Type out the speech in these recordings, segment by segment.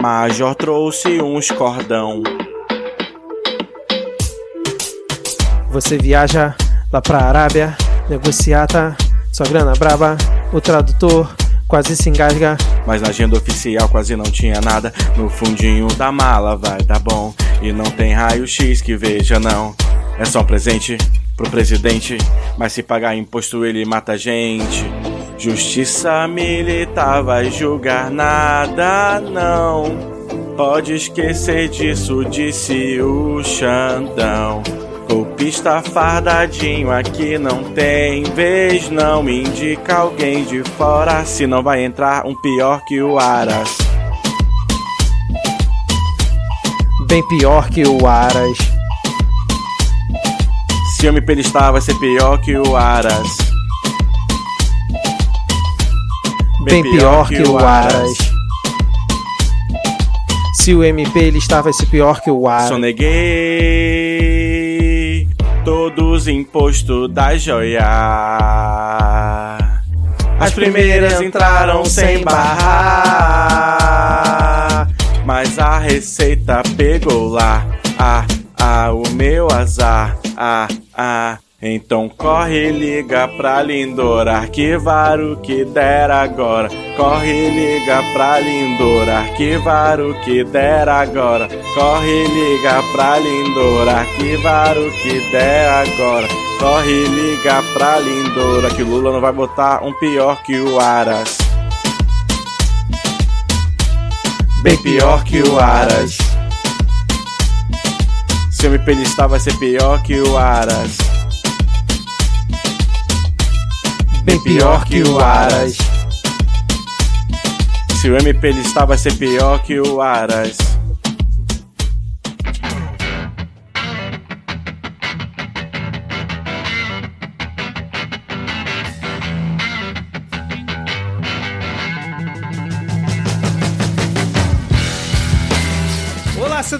Major trouxe uns cordão. Você viaja lá pra Arábia, negociata, sua grana braba, o tradutor quase se engasga. Mas na agenda oficial quase não tinha nada. No fundinho da mala vai dar bom. E não tem raio-x que veja, não. É só um presente pro presidente. Mas se pagar imposto ele mata a gente. Justiça militar vai julgar nada, não. Pode esquecer disso, disse o Xandão. Golpista fardadinho aqui não tem vez, não indica alguém de fora, senão vai entrar um pior que o Aras. Bem pior que o Aras. Se eu me pelistar vai ser pior que o Aras. Bem pior que o Aras. Se o MP ele estava esse pior que o Aras. Soneguei todos os impostos da joia. As primeiras entraram sem barrar, mas a receita pegou lá. Ah, ah, o meu azar. Ah, ah. Então corre e liga pra Lindor, arquivar o que der agora. Corre e liga pra Lindor, arquivar o que der agora. Corre liga pra Lindor, arquivar o que der agora. Corre e liga pra Lindor, que Lula não vai botar um pior que o Aras. Bem pior que o Aras. Se eu me pelistar vai ser pior que o Aras. Bem pior que o Aras. Se o MP listar vai ser pior que o Aras.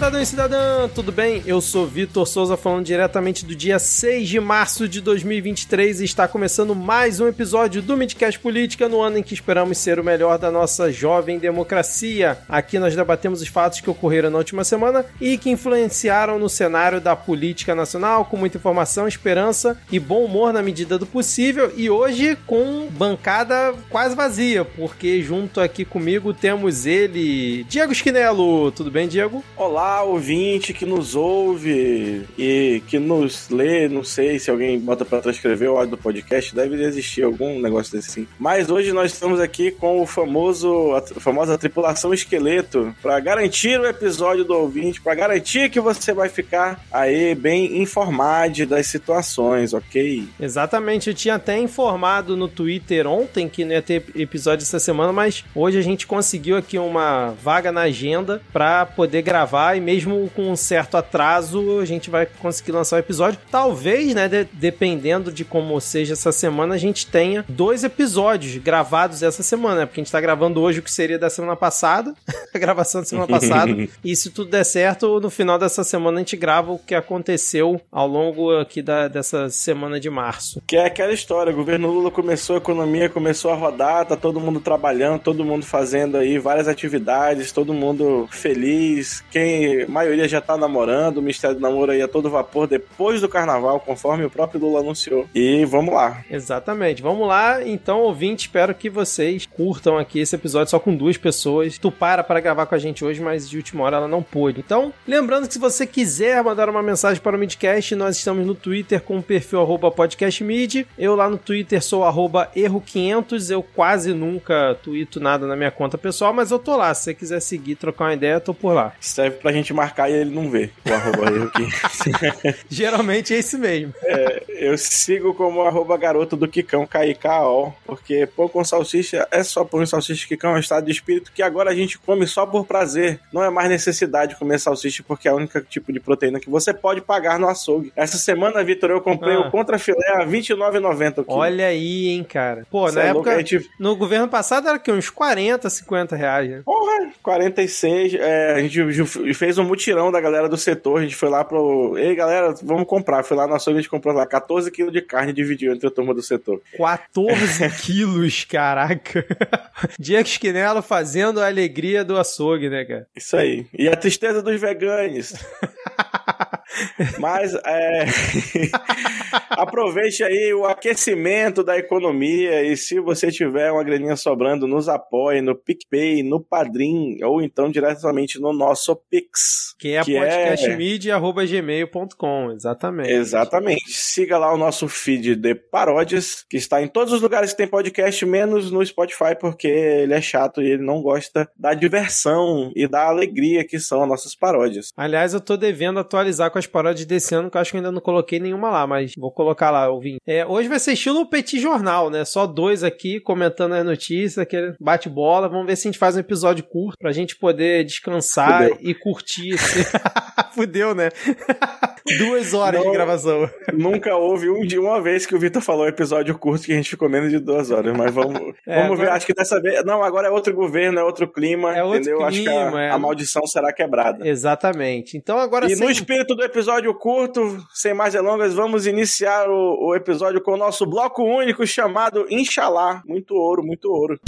Cidadão e cidadã, tudo bem? Eu sou Vitor Souza, falando diretamente do dia 6 de março de 2023 e está começando mais um episódio do Midcast Política no ano em que esperamos ser o melhor da nossa jovem democracia. Aqui nós debatemos os fatos que ocorreram na última semana e que influenciaram no cenário da política nacional, com muita informação, esperança e bom humor na medida do possível. E hoje com bancada quase vazia, porque junto aqui comigo temos ele, Diego Esquinelo. Tudo bem, Diego? Olá, ouvinte que nos ouve e que nos lê, não sei se alguém bota para transcrever o áudio do podcast, deve existir algum negócio desse sim. Mas hoje nós estamos aqui com o famoso, a famosa tripulação esqueleto para garantir o episódio do ouvinte, para garantir que você vai ficar aí bem informado das situações, ok? Exatamente, eu tinha até informado no Twitter ontem que não ia ter episódio essa semana, mas hoje a gente conseguiu aqui uma vaga na agenda para poder gravar e mesmo com um certo atraso a gente vai conseguir lançar o episódio. Talvez, né, de, dependendo de como seja essa semana, a gente tenha dois episódios gravados essa semana, né? porque a gente tá gravando hoje o que seria da semana passada, a gravação da semana passada, e se tudo der certo, no final dessa semana a gente grava o que aconteceu ao longo aqui da, dessa semana de março. Que é aquela história, o governo Lula começou a economia, começou a rodar, tá todo mundo trabalhando, todo mundo fazendo aí várias atividades, todo mundo feliz, quem a maioria já tá namorando, o mistério do namoro aí a todo vapor depois do carnaval, conforme o próprio Lula anunciou. E vamos lá. Exatamente, vamos lá. Então, ouvinte, espero que vocês curtam aqui esse episódio só com duas pessoas. Tu para para gravar com a gente hoje, mas de última hora ela não pôde. Então, lembrando que se você quiser mandar uma mensagem para o Midcast, nós estamos no Twitter com o perfil arroba podcastmid. Eu lá no Twitter sou arroba erro500. Eu quase nunca tweeto nada na minha conta pessoal, mas eu tô lá. Se você quiser seguir, trocar uma ideia, eu tô por lá. Serve pra gente marcar e ele não vê o arroba erro. Geralmente é esse mesmo. É, eu sigo como arroba garoto do Kikão, K-I-K-O, porque pão com salsicha é só pão e salsicha Kikão, é um estado de espírito que agora a gente come só por prazer. Não é mais necessidade de comer salsicha, porque é o único tipo de proteína que você pode pagar no açougue. Essa semana, Vitor, eu comprei ah. o contra filé a R$29,90. Olha aí, hein, cara. Pô, Cê na é época, gente... no governo passado era que uns 40, 50 reais, né? Porra, 46. É, a gente e fez um mutirão da galera do setor. A gente foi lá pro. Ei, galera, vamos comprar. Foi lá no açougue, a gente comprou lá 14 quilos de carne dividiu entre a turma do setor. 14 quilos, caraca. Diego Esquinelo fazendo a alegria do açougue, né, cara? Isso aí. E a tristeza dos veganos. Mas é... aproveite aí o aquecimento da economia e se você tiver uma graninha sobrando, nos apoie no PicPay, no Padrim ou então diretamente no nosso Pix. Que é podcastmedia.gmail.com, exatamente. Exatamente. Siga lá o nosso feed de paródias, que está em todos os lugares que tem podcast, menos no Spotify, porque ele é chato e ele não gosta da diversão e da alegria que são as nossas paródias. Aliás, eu tô devendo atualizar com as paródias desse ano, que eu acho que ainda não coloquei nenhuma lá, mas vou colocar lá, ouvindo. É, hoje vai ser estilo Petit Jornal, né? Só dois aqui comentando as notícias, aquele bate-bola. Vamos ver se a gente faz um episódio curto pra gente poder descansar Fudeu. e curtir esse. Fudeu, né? Duas horas não, de gravação. Nunca houve um de uma vez que o Vitor falou episódio curto que a gente ficou menos de duas horas, mas vamos, é, vamos agora... ver. Acho que dessa vez. Não, agora é outro governo, é outro clima, é outro entendeu? Clima, Acho que a, é... a, maldição será quebrada. Exatamente. Então agora E sem... no espírito do episódio curto, sem mais delongas, vamos iniciar o, o episódio com o nosso bloco único chamado Inshallah. Muito ouro, muito ouro.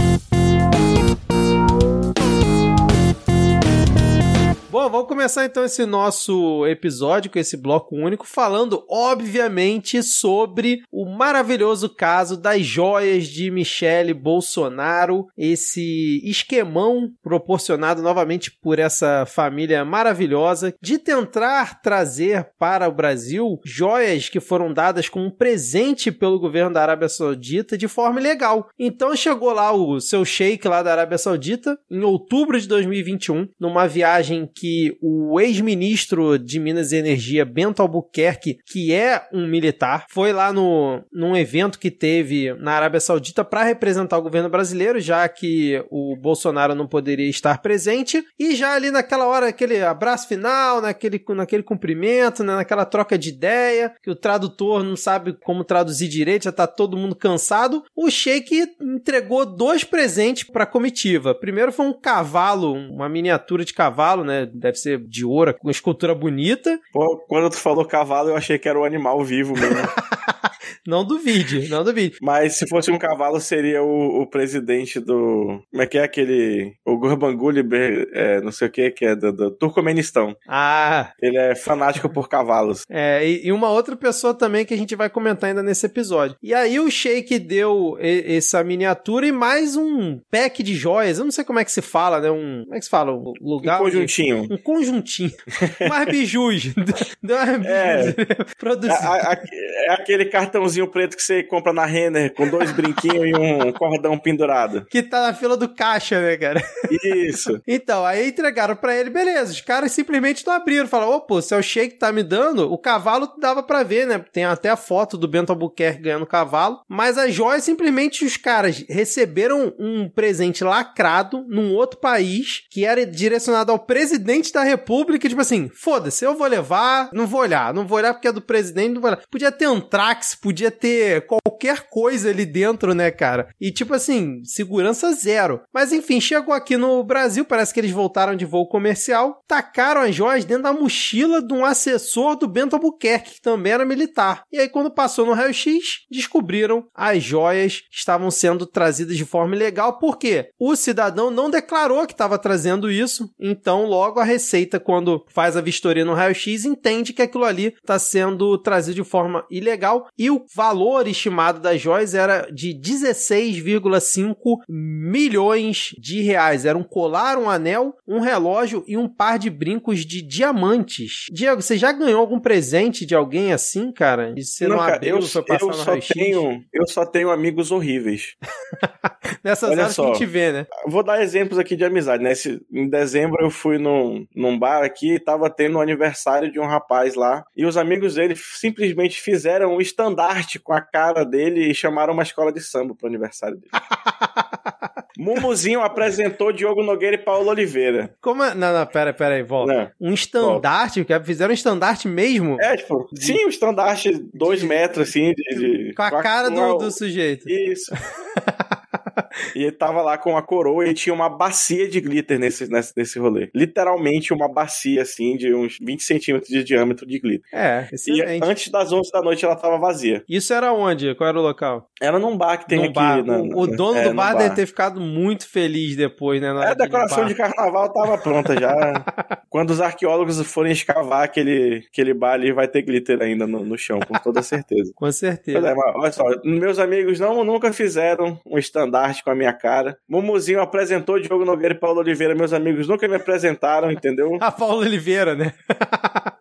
Bom, vamos começar então esse nosso episódio com esse bloco único, falando, obviamente, sobre o maravilhoso caso das joias de Michele Bolsonaro, esse esquemão proporcionado novamente por essa família maravilhosa de tentar trazer para o Brasil joias que foram dadas como presente pelo governo da Arábia Saudita de forma ilegal. Então chegou lá o seu sheik lá da Arábia Saudita em outubro de 2021, numa viagem que o ex-ministro de Minas e Energia, Bento Albuquerque, que é um militar, foi lá no, num evento que teve na Arábia Saudita para representar o governo brasileiro, já que o Bolsonaro não poderia estar presente, e já ali naquela hora, aquele abraço final, naquele, naquele cumprimento, né, naquela troca de ideia, que o tradutor não sabe como traduzir direito, já tá todo mundo cansado, o Sheik entregou dois presentes para a comitiva. Primeiro foi um cavalo, uma miniatura de cavalo, né, deve ser de ouro, com escultura bonita. Pô, quando tu falou cavalo, eu achei que era um animal vivo mesmo. não duvide, não duvide. Mas se fosse um cavalo, seria o, o presidente do. Como é que é aquele. O Gurbanguly, é, não sei o que, que é do, do Turcomenistão. Ah! Ele é fanático por cavalos. É, e, e, uma outra pessoa também que a gente vai comentar ainda nesse episódio. E aí o Sheik deu e, essa miniatura e mais um pack de joias. Eu não sei como é que se fala, né? Um. Como é que se fala? Um lugar. Um conjuntinho. Um conjuntinho. mais bijus. É. Produzido. É aquele cartãozinho preto que você compra na Renner com dois brinquinhos e um cordão pendurado. Que tá na fila do caixa, né, cara? Isso. então, aí entregaram para ele, beleza. Os caras simplesmente não abriram. Falaram, ô, pô, se é o Sheik tá me dando, o cavalo dava para ver, né? Tem até a foto do Bento Albuquerque ganhando o cavalo. Mas as joias, simplesmente os caras receberam um presente lacrado num outro país que era direcionado ao presidente da república. Tipo assim, foda-se, eu vou levar, não vou olhar. Não vou olhar porque é do presidente, não vou olhar. Podia ter Antrax, podia ter qualquer coisa ali dentro, né, cara? E tipo assim, segurança zero. Mas enfim, chegou aqui no Brasil, parece que eles voltaram de voo comercial, tacaram as joias dentro da mochila de um assessor do Bento Albuquerque, que também era militar. E aí, quando passou no raio-x, descobriram as joias estavam sendo trazidas de forma ilegal, porque o cidadão não declarou que estava trazendo isso, então logo a Receita, quando faz a vistoria no raio-x, entende que aquilo ali está sendo trazido de forma ilegal e o valor estimado das joias era de 16,5 milhões de reais. Era um colar, um anel, um relógio e um par de brincos de diamantes. Diego, você já ganhou algum presente de alguém assim, cara? De você não, não cara, abriu, eu, foi passar eu só tenho, Eu só tenho amigos horríveis. Nessas Olha horas só, que a gente vê, né? Vou dar exemplos aqui de amizade, né? em dezembro eu fui num, num bar aqui e tava tendo um aniversário de um rapaz lá e os amigos dele simplesmente fizeram um estandarte com a cara dele e chamaram uma escola de samba pro aniversário dele. Mumuzinho apresentou Diogo Nogueira e Paulo Oliveira. Como é? Não, não, pera, pera aí, volta. Não. Um estandarte? Volta. Fizeram um estandarte mesmo? É, tipo, de... sim, um estandarte dois metros, assim, de, de... Com a cara do, do sujeito. Isso. e ele tava lá com a coroa e tinha uma bacia de glitter nesse, nesse, nesse rolê. Literalmente uma bacia, assim, de uns 20 centímetros de diâmetro de glitter. É, excelente. E antes das 11 da noite ela tava vazia. Isso era onde? Qual era o local? Era num bar que tem Num aqui. bar. na- o, o dono é, do num bar, deve ter ficado muito feliz depois, né? É, a de decoração limpar. de carnaval tava pronta já. Quando os arqueólogos forem escavar aquele, aquele bar ali, vai ter glitter ainda no, no chão, com toda certeza. Com certeza. é, mas olha só, meus amigos não, nunca fizeram um estandarte com a minha cara. Mumuzinho apresentou Diogo Nogueira e Paulo Oliveira, meus amigos nunca me apresentaram, entendeu? A Paula Oliveira, né?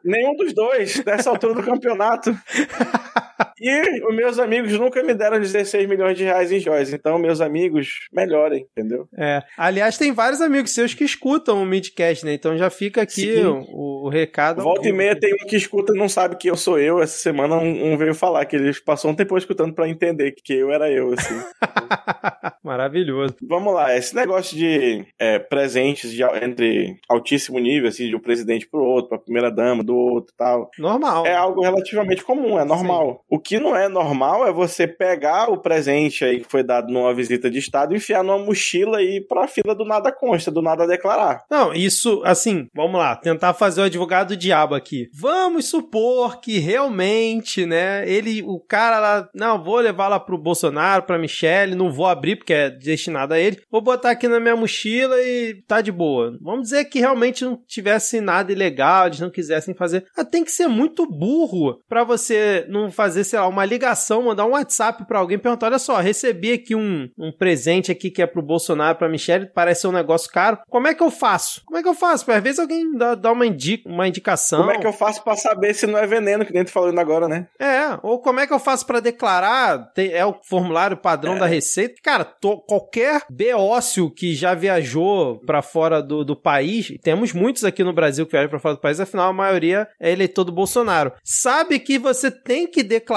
Nenhum dos dois, nessa altura do campeonato. E os meus amigos nunca me deram 16 milhões de reais em joias. Então, meus amigos, melhorem, entendeu? É. Aliás, tem vários amigos seus que escutam o Midcast, né? Então já fica aqui Sim. o, o recado. Volta e meia tem um que escuta e não sabe que eu sou eu. Essa semana um, um veio falar que ele passou um tempo escutando pra entender que eu era eu, assim. Maravilhoso. Vamos lá, esse negócio de é, presentes de, entre altíssimo nível, assim, de um presidente pro outro, pra primeira dama, do outro e tal, Normal. é algo relativamente comum, é normal. O que não é normal é você pegar o presente aí que foi dado numa visita de Estado, enfiar numa mochila e ir pra fila do nada consta, do nada declarar. Não, isso, assim, vamos lá, tentar fazer o advogado do diabo aqui. Vamos supor que realmente, né, ele, o cara lá, não, vou levar lá pro Bolsonaro, pra Michelle, não vou abrir porque é destinado a ele, vou botar aqui na minha mochila e tá de boa. Vamos dizer que realmente não tivesse nada ilegal, eles não quisessem fazer. Ah, tem que ser muito burro pra você não fazer, sei lá, uma ligação, mandar um WhatsApp pra alguém e perguntar, olha só, recebi aqui um, um presente aqui que é pro Bolsonaro, pra Michelle, parece ser um negócio caro. Como é que eu faço? Como é que eu faço? Porque às vezes alguém dá, dá uma, indi uma indicação. Como é que eu faço pra saber se não é veneno, que nem tu falando agora, né? É, ou como é que eu faço pra declarar? Tem- é o formulário padrão da Receita. Cara, to- qualquer beócio que já viajou pra fora do, do país, temos muitos aqui no Brasil que viajam pra fora do país, afinal a maioria é eleitor do Bolsonaro. Sabe que você tem que declarar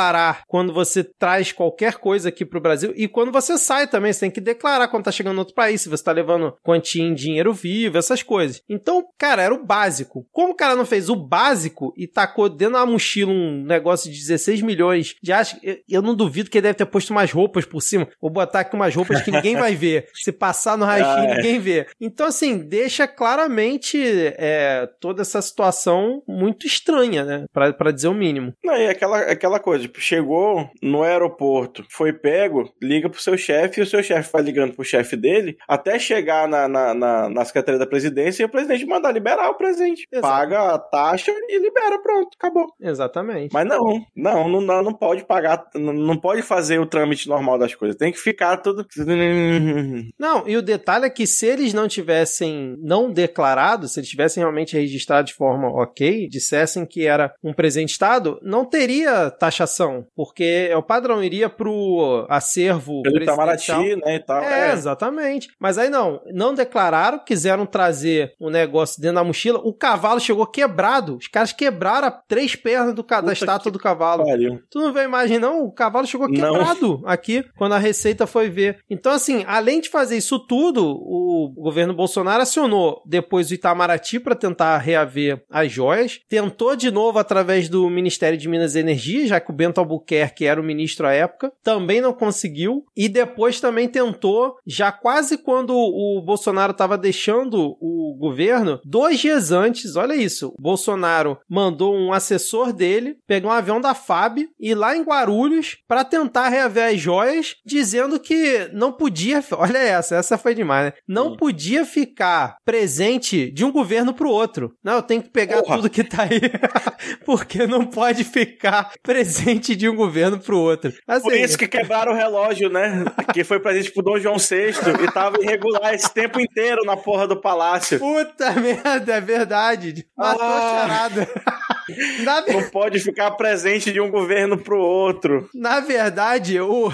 quando você traz qualquer coisa aqui pro Brasil e quando você sai também, você tem que declarar quando tá chegando em outro país, se você tá levando quantia em dinheiro vivo, essas coisas. Então, cara, era o básico. Como o cara não fez o básico e tacou dentro da mochila um negócio de 16 milhões de acho, eu, não duvido que ele deve ter posto umas roupas por cima. Vou botar aqui umas roupas que ninguém vai ver. Se passar no raio-x, Ah, é. ninguém vê. Então, assim, deixa claramente é, toda essa situação muito estranha, né? Pra, pra dizer o mínimo. Não, e aquela, aquela coisa, tipo, chegou no aeroporto, foi pego, liga pro seu chefe, e o seu chefe vai ligando pro chefe dele, até chegar na, na, na, na Secretaria da Presidência e o presidente mandar liberar o presente. Paga a taxa e libera, pronto, acabou. Exatamente. Mas não, não, não, não, pode pagar, não, pode fazer o trâmite normal das coisas, tem que ficar tudo... Não, e o detalhe é que se eles não tivessem não declarado, se eles tivessem realmente registrado de forma ok, dissessem que era um presente Estado, não teria taxação, porque é o padrão iria pro acervo Pelo. Itamaraty, né, e tal. É, exatamente. Mas aí não, não declararam, quiseram trazer o negócio dentro da mochila. O cavalo chegou quebrado. Os caras quebraram três pernas do, ca- da estátua do cavalo. Pariu. Tu não vê a imagem, não? O cavalo chegou Não. quebrado aqui quando a Receita foi ver. Então, assim, além de fazer isso tudo, o governo Bolsonaro acionou depois o Itamaraty para tentar reaver as joias. Tentou de novo através do Ministério de Minas e Energia, já que o Bento Albuquerque era o ministro à época. Também não conseguiu. E depois também tentou, já quase quando o Bolsonaro estava deixando o governo, dois dias antes, olha isso, o Bolsonaro mandou um assessor dele pegar um avião da FAB e ir lá em Guarulhos para tentar reaver as joias, dizendo que não podia, olha essa, essa foi demais, né? Não podia ficar presente de um governo pro outro. Não, eu tenho que pegar Porra. tudo que tá aí, porque não pode ficar presente de um governo pro outro. Assim, Por isso que quebraram o relógio, né? Que foi presente pro Dom João VI e tava irregular esse tempo inteiro na porra do palácio. Puta merda, é verdade. Matou a Ah. charada. Na, ve- Não pode ficar presente de um governo pro outro. na verdade, o.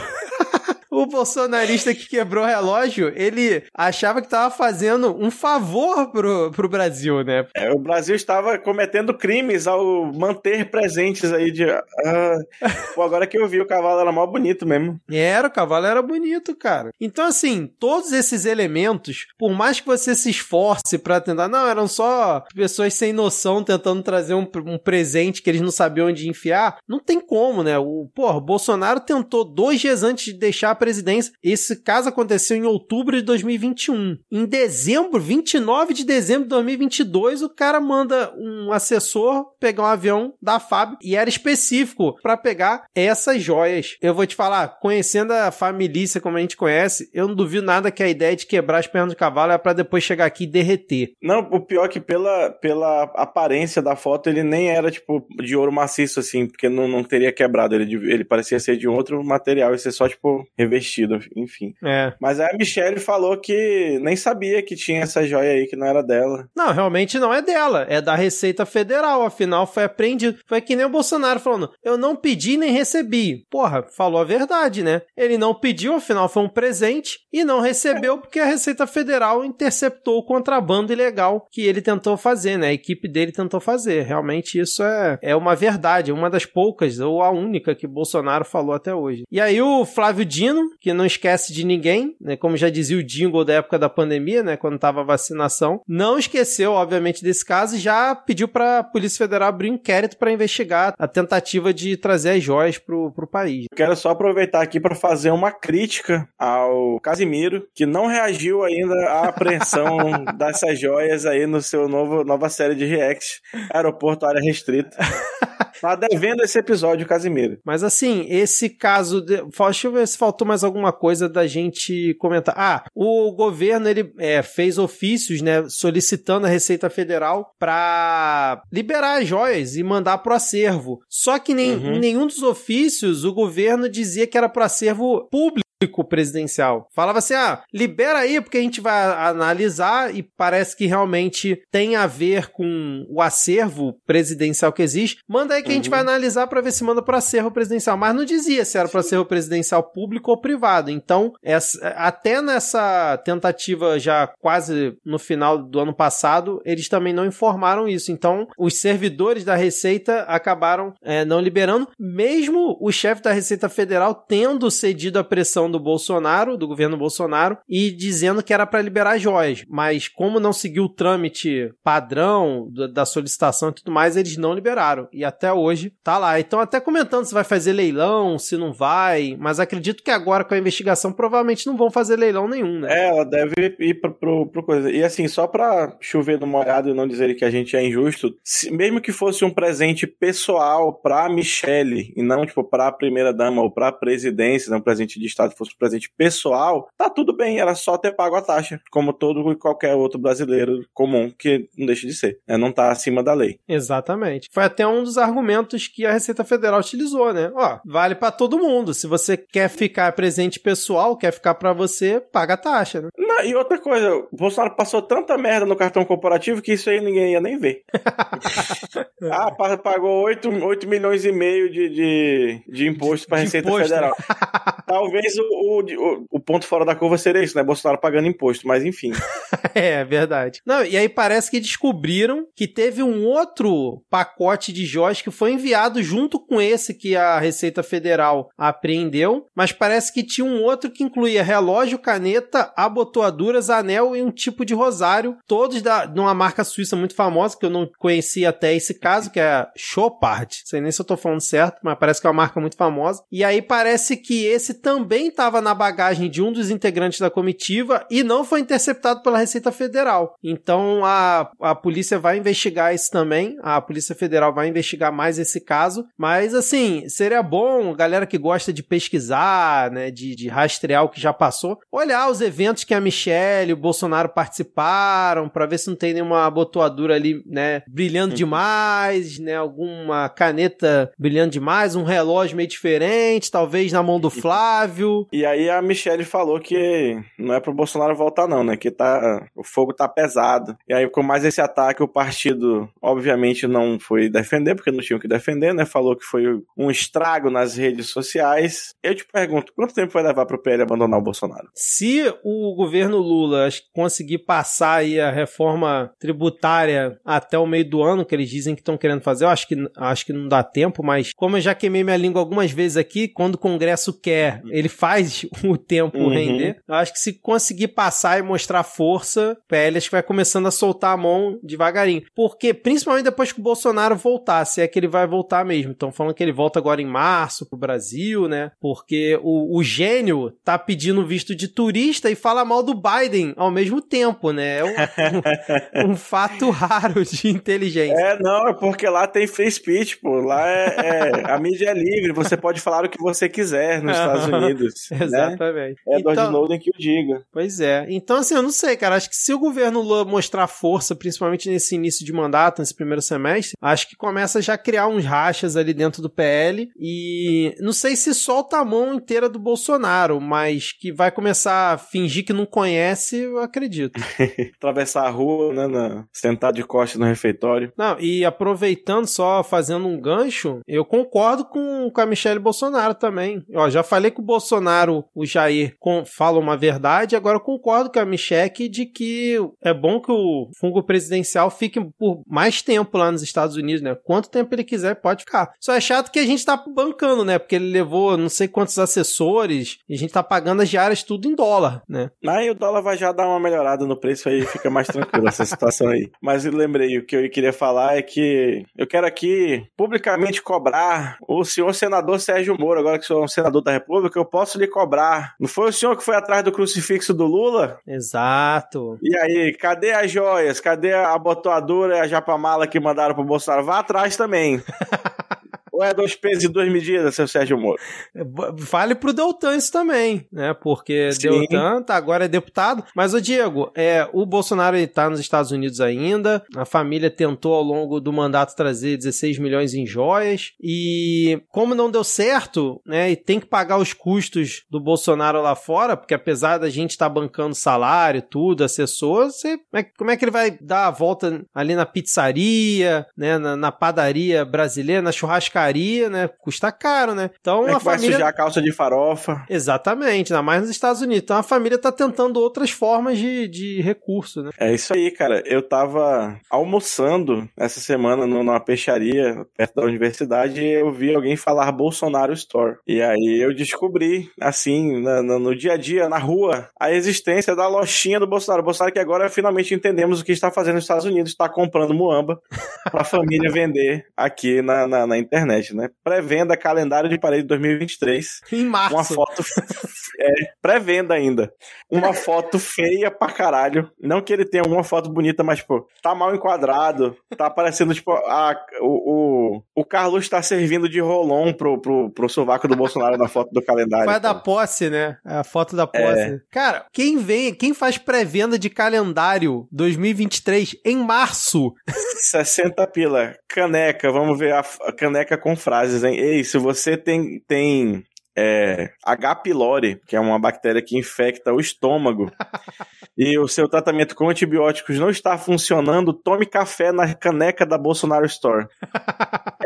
O bolsonarista que quebrou o relógio, ele achava que tava fazendo um favor pro, pro Brasil, né? É, o Brasil estava cometendo crimes ao manter presentes aí de. Ah, pô, agora que eu vi, o cavalo era mó bonito mesmo. Era, o cavalo era bonito, cara. Então, assim, todos esses elementos, por mais que você se esforce pra tentar, não, eram só pessoas sem noção tentando trazer um, um presente que eles não sabiam onde enfiar, não tem como, né? O, porra, o Bolsonaro tentou dois dias antes de deixar a presidência. Esse caso aconteceu em outubro de 2021. Em dezembro, 29 de dezembro de 2022, o cara manda um assessor pegar um avião da FAB e era específico para pegar essas joias. Eu vou te falar, conhecendo a família como a gente conhece, eu não duvido nada que a ideia de quebrar as pernas do cavalo é para depois chegar aqui e derreter. Não, o pior é que pela, pela aparência da foto, ele nem era tipo de ouro maciço assim, porque não, não teria quebrado. Ele, ele parecia ser de outro material e ser só tipo revestido, enfim. É. Mas aí a Michelle falou que nem sabia que tinha essa joia aí, que não era dela. Não, realmente não é dela, é da Receita Federal, afinal foi apreendido. Foi que nem o Bolsonaro falando, eu não pedi nem recebi. Porra, falou a verdade, né? Ele não pediu, afinal foi um presente, e não recebeu porque a Receita Federal interceptou o contrabando ilegal que ele tentou fazer, né? A equipe dele tentou fazer. Realmente isso é, é uma verdade, uma das poucas, ou a única que Bolsonaro falou até hoje. E aí o Flávio Dino, que não esquece de ninguém, né? Como já dizia o jingle da época da pandemia, né? Quando tava a vacinação, não esqueceu, obviamente, desse caso e já pediu para a Polícia Federal abrir um inquérito para investigar a tentativa de trazer as joias pro, pro país. Quero só aproveitar aqui para fazer uma crítica ao Casimiro, que não reagiu ainda à apreensão dessas joias aí no seu novo nova série de react, Aeroporto Área Restrita. Tá devendo esse episódio, Casimiro. Mas assim, esse caso. De... Deixa eu ver se faltou mais alguma coisa da gente comentar. Ah, o governo ele é, fez ofícios, né, solicitando a Receita Federal para liberar as joias e mandar pro acervo. Só que nem, uhum. nenhum dos ofícios o governo dizia que era pro acervo público presidencial. Falava assim: ah, libera aí porque a gente vai analisar e parece que realmente tem a ver com o acervo presidencial que existe. Manda aí que uhum. a gente vai uhum. analisar para ver se manda para acervo presidencial. Mas não dizia se era para acervo presidencial público ou privado. Então, essa, até nessa tentativa já quase no final do ano passado, eles também não informaram isso. Então, os servidores da Receita acabaram é, não liberando, mesmo o chefe da Receita Federal tendo cedido a pressão do Bolsonaro, do governo Bolsonaro, e dizendo que era para liberar joias. Mas como não seguiu o trâmite padrão da solicitação e tudo mais, eles não liberaram. E até hoje tá lá. Então, até comentando se vai fazer leilão, se não vai. Mas acredito que agora com a investigação provavelmente não vão fazer leilão nenhum, né? É, ela deve ir pro, pro, pro coisa. E assim, só pra chover no molhado e não dizer que a gente é injusto, se, mesmo que fosse um presente pessoal pra Michelle e não, tipo, pra primeira dama ou pra presidência, não um presente de Estado fosse um presente pessoal, tá tudo bem, era só ter pago a taxa, como todo e qualquer outro brasileiro comum, que não deixa de ser, né? não tá acima da lei. Exatamente. Foi até um dos argumentos que a Receita Federal utilizou, né? Ó, vale para todo mundo. Se você quer ficar presente pessoal, quer ficar para você, paga a taxa, né? Não, e outra coisa, o Bolsonaro passou tanta merda no cartão corporativo que isso aí ninguém ia nem ver. ah, pagou 8, 8 milhões e meio de, de, de imposto pra de Receita imposto, Federal. Talvez o, o, o, ponto fora da curva seria isso, né? Bolsonaro pagando imposto, mas enfim. é, verdade. Não, e aí parece que descobriram que teve um outro pacote de joias que foi enviado junto com esse que a Receita Federal apreendeu, mas parece que tinha um outro que incluía relógio, caneta, abotoaduras, anel e um tipo de rosário, todos da, de uma marca suíça muito famosa, que eu não conhecia até esse caso, que é a Chopard. Não sei nem se eu tô falando certo, mas parece que é uma marca muito famosa. E aí parece que esse também estava na bagagem de um dos integrantes da comitiva e não foi interceptado pela Receita Federal. Então a, a polícia vai investigar isso também, a Polícia Federal vai investigar mais esse caso, mas assim, seria bom, galera que gosta de pesquisar, né, de, de rastrear o que já passou, olhar os eventos que a Michelle e o Bolsonaro participaram para ver se não tem nenhuma abotoadura ali, né, brilhando uhum. demais, né, alguma caneta brilhando demais, um relógio meio diferente, talvez na mão do Flávio. E aí a Michelle falou que não é pro Bolsonaro voltar não, né? Que tá, o fogo tá pesado. E aí com mais esse ataque o partido obviamente não foi defender, porque não tinha o que defender, né? Falou que foi um estrago nas redes sociais. Eu te pergunto, quanto tempo vai levar pro PL abandonar o Bolsonaro? Se o governo Lula conseguir passar aí a reforma tributária até o meio do ano, que eles dizem que estão querendo fazer, eu acho que, acho que não dá tempo, mas como eu já queimei minha língua algumas vezes aqui, quando o Congresso quer, ele faz faz o tempo uhum. render. Eu acho que se conseguir passar e mostrar força, acho que vai começando a soltar a mão devagarinho. Porque, principalmente depois que o Bolsonaro voltar, se é que ele vai voltar mesmo. Estão falando que ele volta agora em março pro Brasil, né? Porque o, o gênio tá pedindo visto de turista e fala mal do Biden ao mesmo tempo, né? É um, um, um fato raro de inteligência. É, não, é porque lá tem free speech, pô. Lá é, é a mídia é livre, você pode falar o que você quiser nos Estados Unidos. Né? Exatamente. Né? É então, Snowden que o diga. Pois é. Então, assim, eu não sei, cara. Acho que se o governo Lula mostrar força, principalmente nesse início de mandato, nesse primeiro semestre, acho que começa já a criar uns rachas ali dentro do PL. E não sei se solta a mão inteira do Bolsonaro, mas que vai começar a fingir que não conhece, eu acredito. Atravessar a rua, né? Na... Sentar de costas no refeitório. Não, e aproveitando só, fazendo um gancho, eu concordo com, com a Michelle Bolsonaro também. Ó, já falei que o Bolsonaro, o Jair, com, falam uma verdade, agora eu concordo com a Michelle de que é bom que o fungo presidencial fique por mais tempo lá nos Estados Unidos, né? Quanto tempo ele quiser, pode ficar. Só é chato que a gente tá bancando, né? Porque ele levou não sei quantos assessores e a gente tá pagando as diárias tudo em dólar, né? Aí o dólar vai já dar uma melhorada no preço aí, fica mais tranquilo essa situação aí. Mas eu lembrei, o que eu queria falar é que eu quero aqui publicamente cobrar o senhor senador Sérgio Moro, agora que sou um senador da República, eu posso lhe cobrar. Não foi o senhor que foi atrás do crucifixo do Lula? Exato. E aí, cadê as joias? Cadê a botoadura e a japamala que mandaram pro Bolsonaro? Vá atrás também. Ou é dois pesos e duas medidas, seu Sérgio Moro? É, vale pro Deltan isso também, né? Porque Sim. Deltan tá, agora é deputado. Mas, o Diego, é, o Bolsonaro ele tá nos Estados Unidos ainda. A família tentou ao longo do mandato trazer 16 milhões em joias. E como não deu certo, né? E tem que pagar os custos do Bolsonaro lá fora, porque apesar da gente estar tá bancando salário, tudo, assessor, você, como, é, como é que ele vai dar a volta ali na pizzaria, né? Na, na padaria brasileira, na churrascaria? Né? Custa caro, né? Então é a família. Vai sujar a calça de farofa. Exatamente, ainda mais nos Estados Unidos. Então a família tá tentando outras formas de, de recurso, né? É isso aí, cara. Eu tava almoçando essa semana numa peixaria perto da universidade e eu vi alguém falar Bolsonaro Store. E aí eu descobri, assim, na, na, no dia a dia, na rua, a existência da lojinha do Bolsonaro. Bolsonaro que agora finalmente entendemos o que está fazendo nos Estados Unidos, está comprando muamba pra família vender aqui na, na, na internet internet, né? Pré-venda calendário de parede 2023. Em março. Uma foto. é, pré-venda ainda. Uma foto feia pra caralho. Não que ele tenha alguma foto bonita, mas, pô, tá mal enquadrado. Tá aparecendo, tipo, a, o, o, o Carlos tá servindo de rolon pro, pro, pro sovaco do Bolsonaro na foto do calendário. Foi a da posse, né? A foto da posse. É. Cara, quem vem, quem faz pré-venda de calendário 2023 em março? 60 pila. Caneca, vamos ver a, a caneca com frases, hein? Ei, se você tem, tem é, H. pylori, que é uma bactéria que infecta o estômago, e o seu tratamento com antibióticos não está funcionando, tome café na caneca da Bolsonaro Store.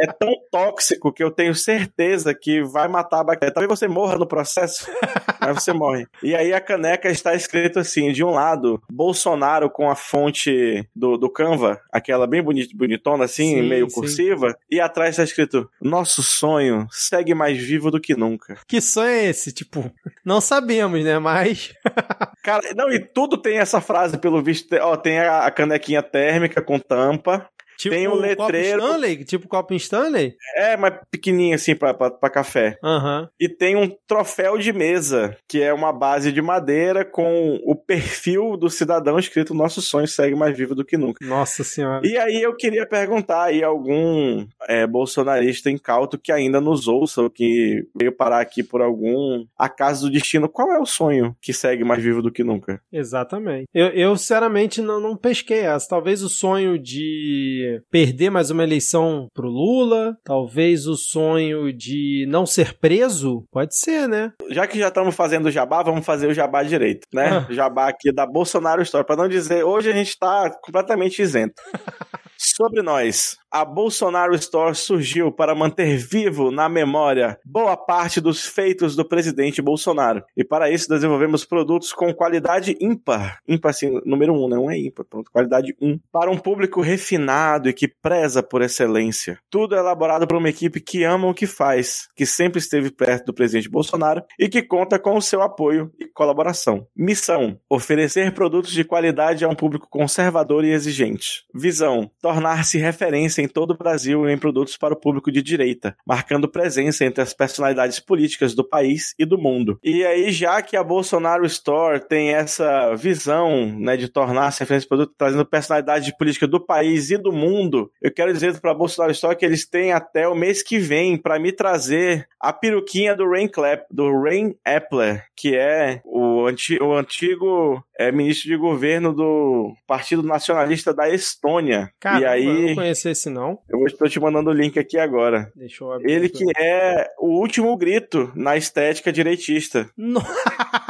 é tão tóxico que eu tenho certeza que vai matar a bactéria. Talvez você morra no processo, mas você morre. E aí a caneca está escrito assim: de um lado, Bolsonaro com a fonte do, do Canva, aquela bem bonit, bonitona assim, sim, meio cursiva, sim. e atrás está escrito: Nosso sonho segue mais vivo do que nunca. Que sonho é esse? Tipo, não sabemos, né? Mas. Cara, não, e tudo tem essa frase, pelo visto. Ó, tem a, a canequinha térmica com tampa. Tipo tem um letreiro. Copo Stanley? Tipo copo Stanley? É, mas pequenininho assim pra, pra, pra café. Uhum. E tem um troféu de mesa, que é uma base de madeira com o perfil do cidadão escrito Nosso sonho segue mais vivo do que nunca. Nossa senhora. E aí eu queria perguntar aí algum é, bolsonarista incauto que ainda nos ouça, ou que veio parar aqui por algum acaso do destino, qual é o sonho que segue mais vivo do que nunca? Exatamente. Eu, eu sinceramente, não, não pesquei essa. Talvez o sonho de perder mais uma eleição pro Lula, talvez o sonho de não ser preso, pode ser, né? Já que já estamos fazendo o jabá, vamos fazer o jabá direito, né? Ah. Jabá aqui da Bolsonaro Story, para não dizer, hoje a gente tá completamente isento. Sobre nós, a Bolsonaro Store surgiu para manter vivo na memória boa parte dos feitos do presidente Bolsonaro. E para isso desenvolvemos produtos com qualidade ímpar. Ímpar, assim, número um, não é ímpar, pronto, qualidade um. Para um público refinado e que preza por excelência. Tudo é elaborado por uma equipe que ama o que faz, que sempre esteve perto do presidente Bolsonaro e que conta com o seu apoio e colaboração. Missão: oferecer produtos de qualidade a um público conservador e exigente. Visão: tornar-se referência em todo o Brasil em produtos para o público de direita, marcando presença entre as personalidades políticas do país e do mundo. E aí, já que a Bolsonaro Store tem essa visão né, de tornar-se referência de produto, trazendo personalidade política do país e do mundo, eu quero dizer para a Bolsonaro Store que eles têm até o mês que vem para me trazer a peruquinha do Rain Clap, do Rain Appler, que é o, anti, o antigo é, ministro de governo do Partido Nacionalista da Estônia. Cara, e aí, eu esse não. Eu estou te mandando o link aqui agora. Deixa eu abrir. Ele que é o último grito na estética direitista.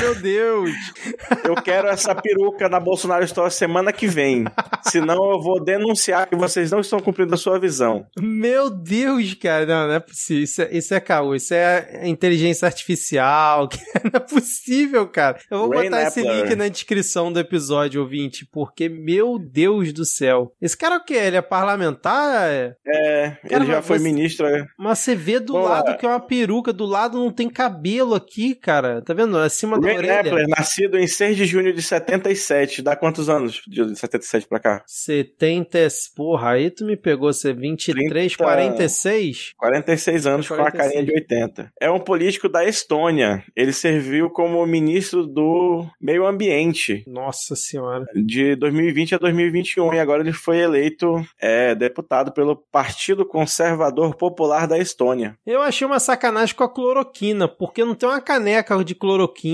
Meu Deus! Eu quero essa peruca na Bolsonaro Store semana que vem. Senão eu vou denunciar que vocês não estão cumprindo a sua visão. Meu Deus, cara. Não, não é possível. Isso é, isso é caô. Isso é inteligência artificial. Não é possível, cara. Eu vou Rain botar esse link na descrição do episódio, ouvinte, porque, meu Deus do céu. Esse cara é o quê? Ele é parlamentar? É- Cara, ele já foi você- ministro. é. Mas você vê do Pô, lado que é uma peruca, do lado não tem cabelo aqui, cara. Tá vendo? Acima da orelha. Appler, nascido em 6 de junho de 77. Dá quantos anos de 77 pra cá? 70. Porra, aí tu me pegou. Você 23, 30. 46? 46 anos com a 46. carinha de 80. É um político da Estônia. Ele serviu como ministro do Meio Ambiente Nossa senhora. de 2020 a 2021 e agora ele foi eleito é, deputado pelo Partido Conservador Popular da Estônia. Eu achei uma sacanagem com a cloroquina, porque não tem uma caneca de cloroquina,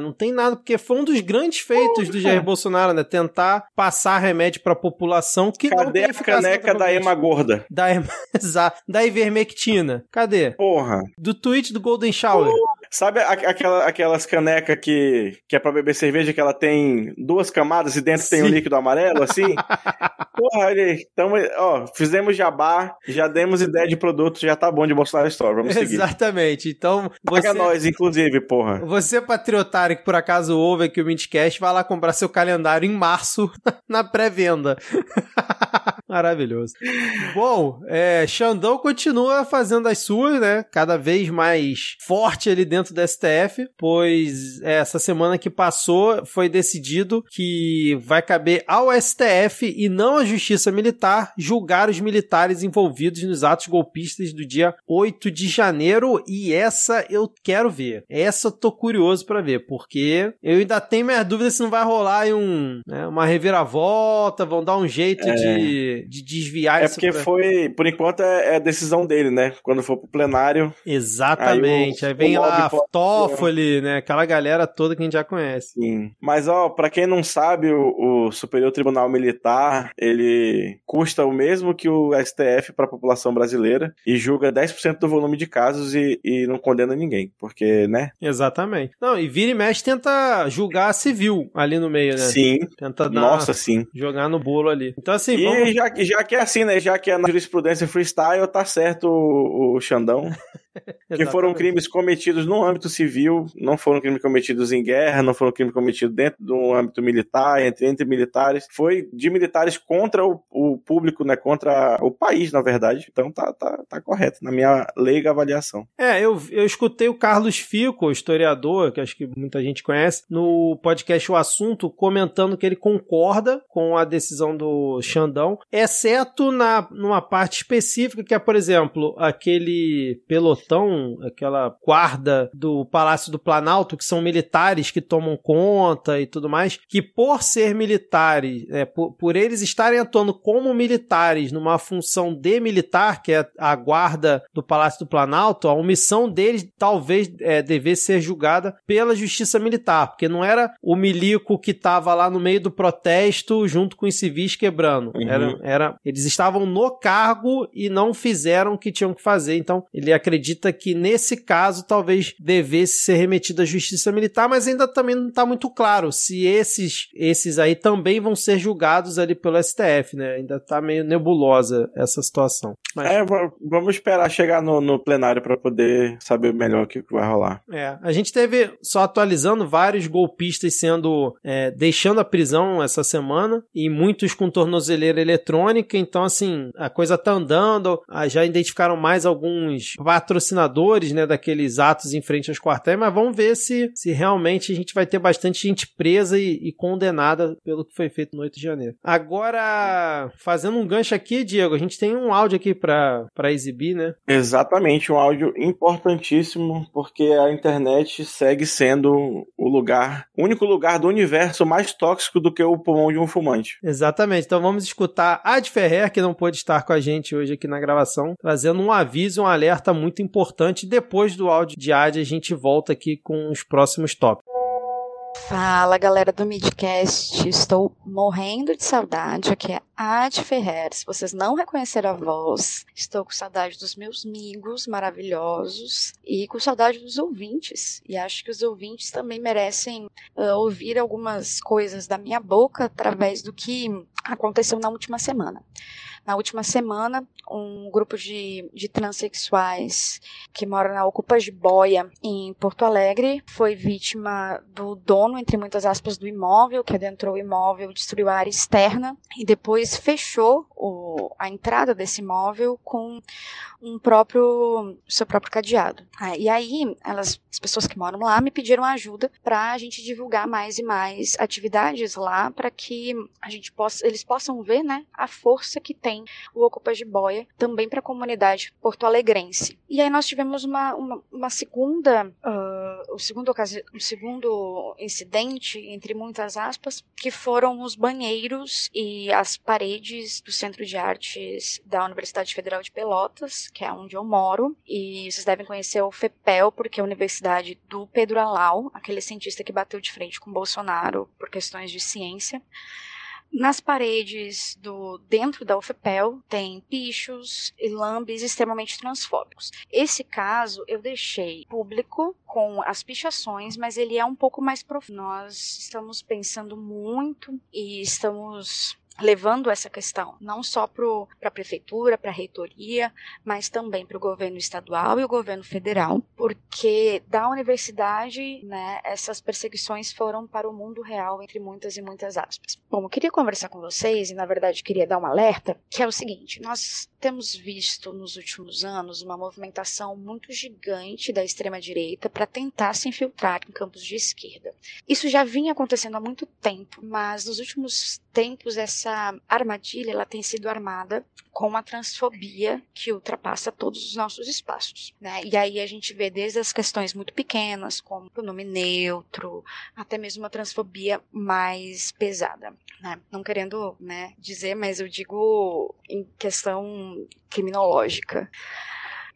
não tem nada, porque foi um dos grandes feitos do Jair Bolsonaro, né? Tentar passar remédio pra população que não Cadê tem a caneca da Ema Gorda? Da, Ema- Exato. da ivermectina. Cadê? Porra. Do tweet do Golden Shower. Sabe a- aquela, aquelas canecas que, que é pra beber cerveja que ela tem duas camadas e dentro tem um Sim. líquido amarelo, assim? Porra, olha aí. Tamo, ó, fizemos jabá, já demos ideia de produto, já tá bom de Bolsonaro Store. Vamos seguir. Exatamente. Então, Paga você, nós, inclusive, porra. você patriotário que por acaso ouve aqui o Mintcast, vai lá comprar seu calendário em março na pré-venda. Maravilhoso. Bom, é, Xandão continua fazendo as suas, né? Cada vez mais forte ali dentro do STF, pois é, essa semana que passou foi decidido que vai caber ao STF e não à Justiça Militar julgar os militares envolvidos nos atos golpistas do dia 8 de janeiro e essa eu quero ver. Essa eu tô curioso pra ver, porque eu ainda tenho minhas dúvidas se não vai rolar um, né, uma reviravolta, vão dar um jeito de, de desviar É porque pra- foi, por enquanto, é, é decisão dele, né? Quando for pro plenário. Exatamente. Aí Aí, o- vem o lá pode- Toffoli, né? Aquela galera toda que a gente já conhece. Sim. Mas, ó, pra quem não sabe, o, o Superior Tribunal Militar, ele custa o mesmo que o STF pra população brasileira e julga 10% do volume de casos e, e não condena ninguém. Porque, né? Exatamente. Não, e vira e mexe tenta julgar civil ali no meio, né? Sim. Tenta dar Nossa, sim. jogar no bolo ali. Então assim, E vamos já, já que é assim, né? Já que é na jurisprudência freestyle, tá certo o, o Xandão. Que foram crimes cometidos no âmbito civil, não foram crimes cometidos em guerra, não foram crimes cometidos dentro do âmbito militar, entre, entre militares. Foi de militares contra o, o público, né? Contra o país, na verdade. Então tá, tá, tá correto, na minha leiga avaliação. É, eu, eu escutei o Carlos Fico, historiador, que acho que muita gente conhece, no podcast O Assunto, comentando que ele concorda com a decisão do Xandão, exceto na, numa parte específica, que é, por exemplo, aquele pelotão, aquela guarda do Palácio do Planalto, que são militares que tomam conta e tudo mais, que por ser militares, é, por, por eles estarem atuando como militares numa função de militar, que é a guarda do Palácio do Planalto, a omissão deles talvez é, devesse ser julgada pela justiça militar, porque não era o milico que estava lá no meio do protesto junto com os civis quebrando. Uhum. Era, era, eles estavam no cargo e não fizeram o que tinham que fazer. Então, ele acredita acredita que nesse caso talvez devesse ser remetido à justiça militar, mas ainda também não está muito claro se esses, esses aí também vão ser julgados ali pelo STF, né? Ainda está meio nebulosa essa situação. Mas... É, vamos esperar chegar no, no plenário para poder saber melhor o que vai rolar. É, a gente teve, só atualizando, vários golpistas sendo, é, deixando a prisão essa semana e muitos com tornozeleira eletrônica, então assim, a coisa tá andando, ah, já identificaram mais alguns patrocinadores, né, daqueles atos em frente aos quartéis, mas vamos ver se, se realmente a gente vai ter bastante gente presa e, e condenada pelo que foi feito no 8 de janeiro. Agora, fazendo um gancho aqui, Diego, a gente tem um áudio aqui para exibir, né? Exatamente, um áudio importantíssimo, porque a internet segue sendo o lugar, o único lugar do universo mais tóxico do que o pulmão de um fumante. Exatamente, então vamos escutar a de Ferrer, que não pôde estar com a gente hoje aqui na gravação, trazendo um aviso, um alerta muito importante. Depois do áudio de Ad, a gente volta aqui com os próximos tópicos. Fala galera do Midcast, estou morrendo de saudade. Aqui é Ad Ferrer. Se vocês não reconheceram a voz, estou com saudade dos meus amigos maravilhosos e com saudade dos ouvintes. E acho que os ouvintes também merecem uh, ouvir algumas coisas da minha boca através do que aconteceu na última semana. Na última semana, um grupo de, de transexuais que mora na Ocupa de Boia, em Porto Alegre, foi vítima do dono, entre muitas aspas, do imóvel, que adentrou o imóvel, destruiu a área externa e depois fechou o, a entrada desse imóvel com um próprio seu próprio cadeado. Ah, e aí, elas, as pessoas que moram lá me pediram ajuda para a gente divulgar mais e mais atividades lá para que a gente possa, eles possam ver, né, a força que tem o Ocupa de Boia também para a comunidade porto-alegrense. E aí nós tivemos uma, uma, uma segunda, uh, o segundo o segundo incidente entre muitas aspas, que foram os banheiros e as paredes do Centro de Artes da Universidade Federal de Pelotas, que é onde eu moro, e vocês devem conhecer o FEPEL, porque é a Universidade do Pedro Alau, aquele cientista que bateu de frente com Bolsonaro por questões de ciência. Nas paredes do dentro da UFPEL tem pichos e lambes extremamente transfóbicos. Esse caso eu deixei público com as pichações, mas ele é um pouco mais profundo. Nós estamos pensando muito e estamos levando essa questão não só para a prefeitura, para a reitoria, mas também para o governo estadual e o governo federal, porque da universidade, né, essas perseguições foram para o mundo real, entre muitas e muitas aspas. Bom, eu queria conversar com vocês e, na verdade, queria dar um alerta, que é o seguinte: nós temos visto nos últimos anos uma movimentação muito gigante da extrema-direita para tentar se infiltrar em campos de esquerda. Isso já vinha acontecendo há muito tempo, mas nos últimos tempos essa armadilha ela tem sido armada com uma transfobia que ultrapassa todos os nossos espaços, né? E aí a gente vê desde as questões muito pequenas, como o nome neutro, até mesmo uma transfobia mais pesada, né? Não querendo, né, dizer, mas eu digo em questão criminológica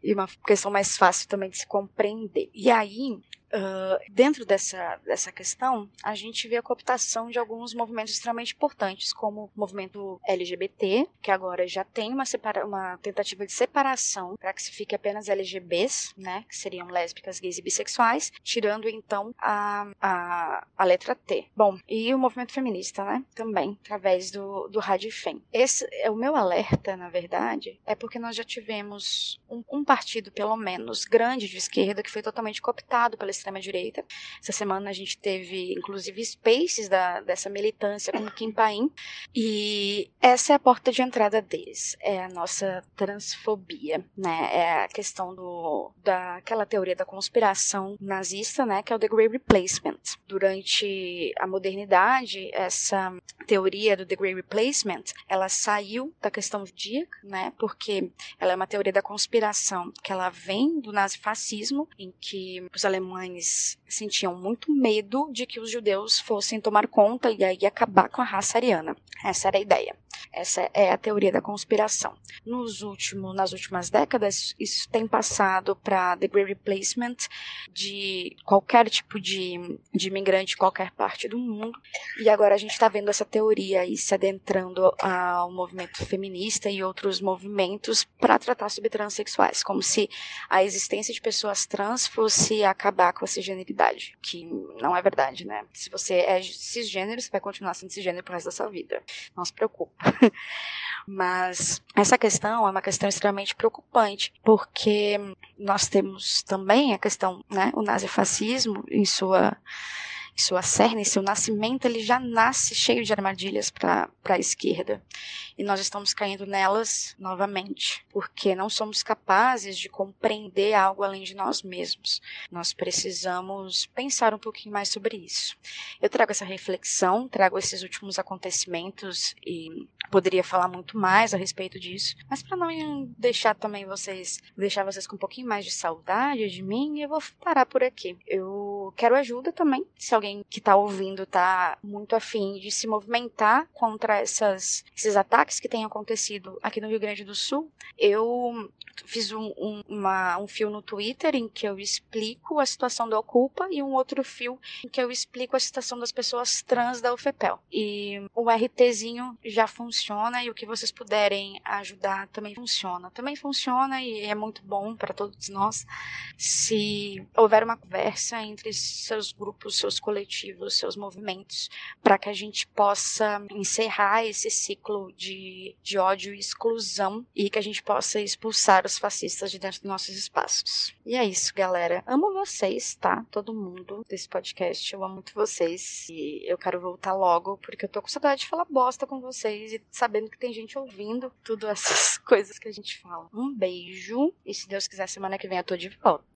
e uma questão mais fácil também de se compreender. E aí, Uh, dentro dessa, dessa questão, a gente vê a cooptação de alguns movimentos extremamente importantes, como o movimento LGBT, que agora já tem uma, separa uma tentativa de separação para que se fique apenas LGBs, né, que seriam lésbicas, gays e bissexuais, tirando então a, a, a letra T. Bom, e o movimento feminista, né, também, através do, do Radifem. Esse é o meu alerta, na verdade, é porque nós já tivemos um, um partido, pelo menos, grande de esquerda, que foi totalmente cooptado pela extrema-direita. Essa semana a gente teve, inclusive, spaces da, dessa militância com Kim Paim. E essa é a porta de entrada deles. É a nossa transfobia, né? É a questão do, daquela teoria da conspiração nazista, né? Que é o The Great Replacement. Durante a modernidade, essa teoria do The Great Replacement, ela saiu da questão judíaca, né? Porque ela é uma teoria da conspiração que ela vem do nazifascismo, em que os alemães alemães sentiam muito medo de que os judeus fossem tomar conta e aí acabar com a raça ariana. Essa era a ideia. Essa é a teoria da conspiração. Nos últimos, nas últimas décadas, isso tem passado para the great replacement de qualquer tipo de, de imigrante de qualquer parte do mundo. E agora a gente está vendo essa teoria aí se adentrando ao movimento feminista e outros movimentos para tratar sobre transexuais, como se a existência de pessoas trans fosse acabar com a cisgeneridade, que não é verdade, né? Se você é cisgênero, você vai continuar sendo cisgênero pro resto da sua vida. Não se preocupa. Mas essa questão é uma questão extremamente preocupante, porque nós temos também a questão, né, o nazifascismo em sua sua cerne, seu nascimento, ele já nasce cheio de armadilhas para a esquerda. E nós estamos caindo nelas novamente, porque não somos capazes de compreender algo além de nós mesmos. Nós precisamos pensar um pouquinho mais sobre isso. Eu trago essa reflexão, trago esses últimos acontecimentos e poderia falar muito mais a respeito disso, mas para não deixar também vocês, deixar vocês com um pouquinho mais de saudade de mim, eu vou parar por aqui. Eu quero ajuda também, se alguém que está ouvindo está muito afim de se movimentar contra essas, esses ataques que têm acontecido aqui no Rio Grande do Sul, eu fiz um, um, uma, um fio no Twitter em que eu explico a situação da Ocupa e um outro fio em que eu explico a situação das pessoas trans da UFPEL. E o RTzinho já funciona e o que vocês puderem ajudar também funciona. Também funciona e é muito bom para todos nós se houver uma conversa entre seus grupos, seus coletivos seus movimentos, para que a gente possa encerrar esse ciclo de, de ódio e exclusão e que a gente possa expulsar os fascistas de dentro dos nossos espaços. E é isso, galera. Amo vocês, tá? Todo mundo desse podcast. Eu amo muito vocês. E eu quero voltar logo, porque eu tô com saudade de falar bosta com vocês e sabendo que tem gente ouvindo tudo essas coisas que a gente fala. Um beijo. E se Deus quiser, semana que vem eu tô de volta.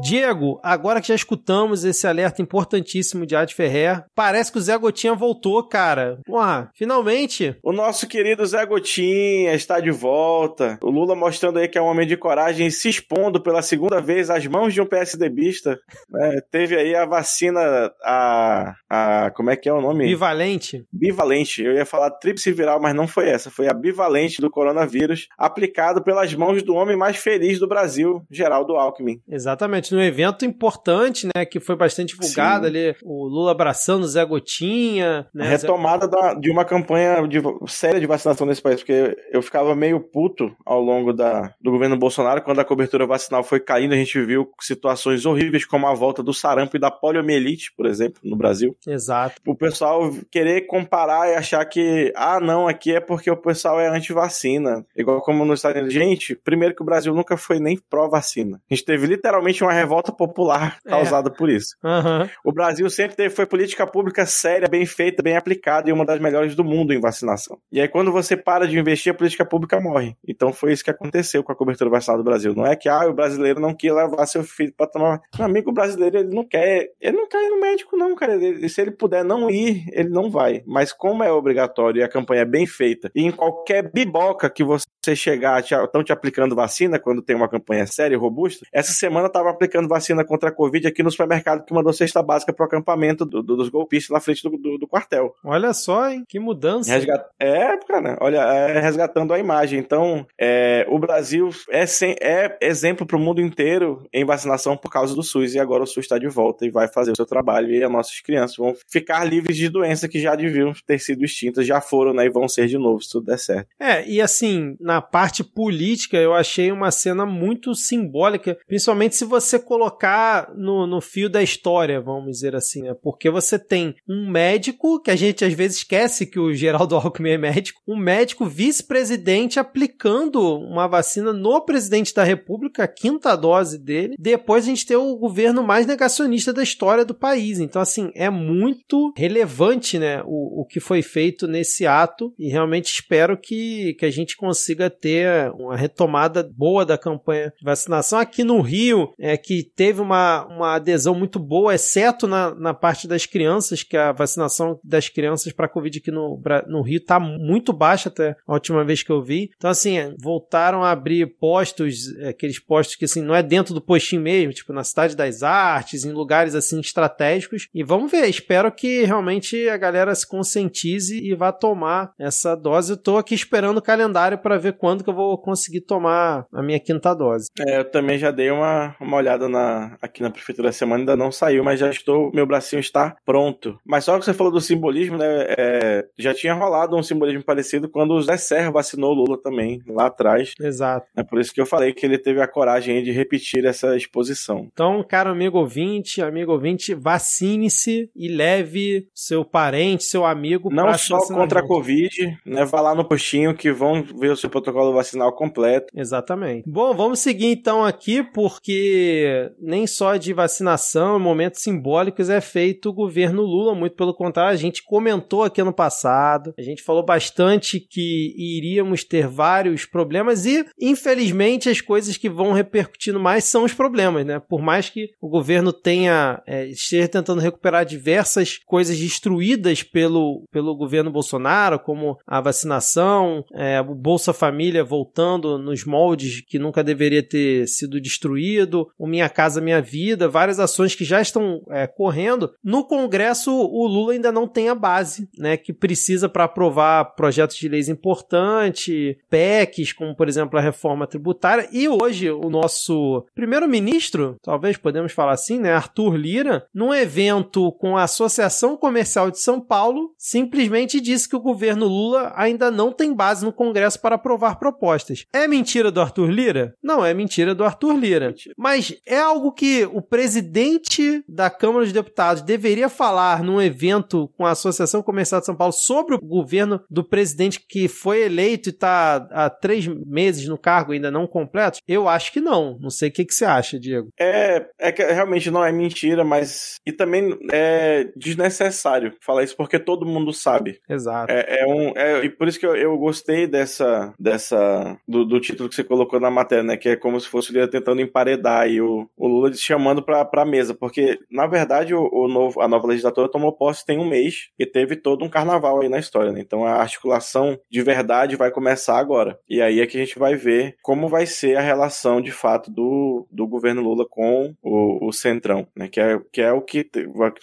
Diego, agora que já escutamos esse alerta importantíssimo de Ad Ferrer, parece que o Zé Gotinha voltou, cara. Porra, finalmente. O nosso querido Zé Gotinha está de volta. O Lula mostrando aí que é um homem de coragem se expondo pela segunda vez às mãos de um PSDBista. É, teve aí a vacina, a, a. Como é que é o nome? Bivalente. Bivalente. Eu ia falar tríplice viral, mas não foi essa. Foi a bivalente do coronavírus, aplicado pelas mãos do homem mais feliz do Brasil, Geraldo Alckmin. Exatamente no evento importante, né, que foi bastante divulgado Sim. ali, o Lula abraçando o Zé Gotinha, né, Retomada Zé... da, de uma campanha de, séria de vacinação nesse país, porque eu ficava meio puto ao longo da, do governo Bolsonaro, quando a cobertura vacinal foi caindo, a gente viu situações horríveis como a volta do sarampo e da poliomielite, por exemplo, no Brasil. Exato. O pessoal querer comparar e achar que, ah, não, aqui é porque o pessoal é anti-vacina. Igual como nos Estados Unidos. Gente, primeiro que o Brasil nunca foi nem pró-vacina. A gente teve literalmente uma revolta popular é. causada por isso. Uhum. O Brasil sempre teve, foi política pública séria, bem feita, bem aplicada e uma das melhores do mundo em vacinação. E aí, quando você para de investir, a política pública morre. Então foi isso que aconteceu com a cobertura vacinal do Brasil. Não é que ah, o brasileiro não quer levar seu filho para tomar. Meu amigo brasileiro, ele não quer. Ele não quer ir no médico, não, cara. Ele, se ele puder não ir, ele não vai. Mas como é obrigatório e a campanha é bem feita, e em qualquer biboca que você chegar, estão te, te aplicando vacina quando tem uma campanha séria e robusta, essa semana estava aplicando vacina contra a Covid aqui no supermercado que mandou cesta básica pro acampamento do, do, dos golpistas na frente do, do, do, quartel. Olha só, hein? Que mudança. Resgat... É, cara, olha, é resgatando a imagem. Então, é, o Brasil é, sem, é exemplo pro mundo inteiro em vacinação por causa do SUS e agora o SUS está de volta e vai fazer o seu trabalho e as nossas crianças vão ficar livres de doença que já deviam ter sido extintas, já foram, né, e vão ser de novo se tudo der certo. É, e assim, na parte política, eu achei uma cena muito simbólica, principalmente se você colocar colocar no, no fio da história, vamos dizer assim, né? Porque você tem um médico, que a gente às vezes esquece que o Geraldo Alckmin é médico, um médico vice-presidente aplicando uma vacina no presidente da República, a quinta dose dele. Depois a gente tem o governo mais negacionista da história do país. Então, assim, é muito relevante, né, o, o que foi feito nesse ato e realmente espero que, que a gente consiga ter uma retomada boa da campanha de vacinação. Aqui no Rio, é, né, que teve uma, uma adesão muito boa, exceto na, na parte das crianças, que a vacinação das crianças para Covid aqui no, no Rio está muito baixa até a última vez que eu vi. Então, assim, voltaram a abrir postos, aqueles postos que, assim, não é dentro do postinho mesmo, tipo na Cidade das Artes, em lugares, assim, estratégicos. E vamos ver, espero que realmente a galera se conscientize e vá tomar essa dose. Eu aqui esperando o calendário para ver quando que eu vou conseguir tomar a minha quinta dose. É, eu também já dei uma, uma olhada na, aqui na Prefeitura da Semana, ainda não saiu, mas já estou, meu bracinho está pronto. Mas só que você falou do simbolismo, né? É, já tinha rolado um simbolismo parecido quando o Zé Serra vacinou o Lula também, lá atrás. Exato. É por isso que eu falei que ele teve a coragem de repetir essa exposição. Então, caro amigo ouvinte, amigo ouvinte, vacine-se e leve seu parente, seu amigo Não só contra a Covid, né? Vá lá no postinho que vão ver o seu protocolo vacinal completo. Exatamente. Bom, vamos seguir então aqui, porque nem só de vacinação, momentos simbólicos é feito o governo Lula, muito pelo contrário, a gente comentou aqui ano passado, a gente falou bastante que iríamos ter vários problemas e, infelizmente, as coisas que vão repercutindo mais são os problemas, né? Por mais que o governo tenha, é, esteja tentando recuperar diversas coisas destruídas pelo, pelo governo Bolsonaro, como a vacinação, é, o Bolsa Família voltando nos moldes que nunca deveria ter sido destruído, o Minha Casa Minha Vida, várias ações que já estão é, correndo. No Congresso, o Lula ainda não tem a base, né, que precisa para aprovar projetos de leis importantes, PECs, como por exemplo a reforma tributária. E hoje o nosso primeiro-ministro, talvez podemos falar assim, né, Arthur Lira, num evento com a Associação Comercial de São Paulo, simplesmente disse que o governo Lula ainda não tem base no Congresso para aprovar propostas. É mentira do Arthur Lira? Não é mentira do Arthur Lira. Mentira. Mas é algo que o presidente da Câmara dos Deputados deveria falar num evento com a Associação Comercial de São Paulo sobre o governo do presidente que foi eleito e está há três meses no cargo ainda não completo? Eu acho que não. Não sei o que, que você acha, Diego. É, é que realmente não é mentira, mas. E também é desnecessário falar isso porque todo mundo sabe. Exato. É, é um. É, e por isso que eu, eu gostei dessa. dessa do, do, título que você colocou na matéria, né? Que é como se fosse o Lira tentando emparedar e o, o Lula chamando pra, pra mesa. Porque, na verdade, o, o novo, a nova legislatura tomou posse tem um mês e teve todo um carnaval aí na história, né? Então a articulação de verdade vai começar agora. E aí é que a gente vai ver como vai ser a relação de fato do, do governo Lula com o, o Centrão, né? Que é, que é o que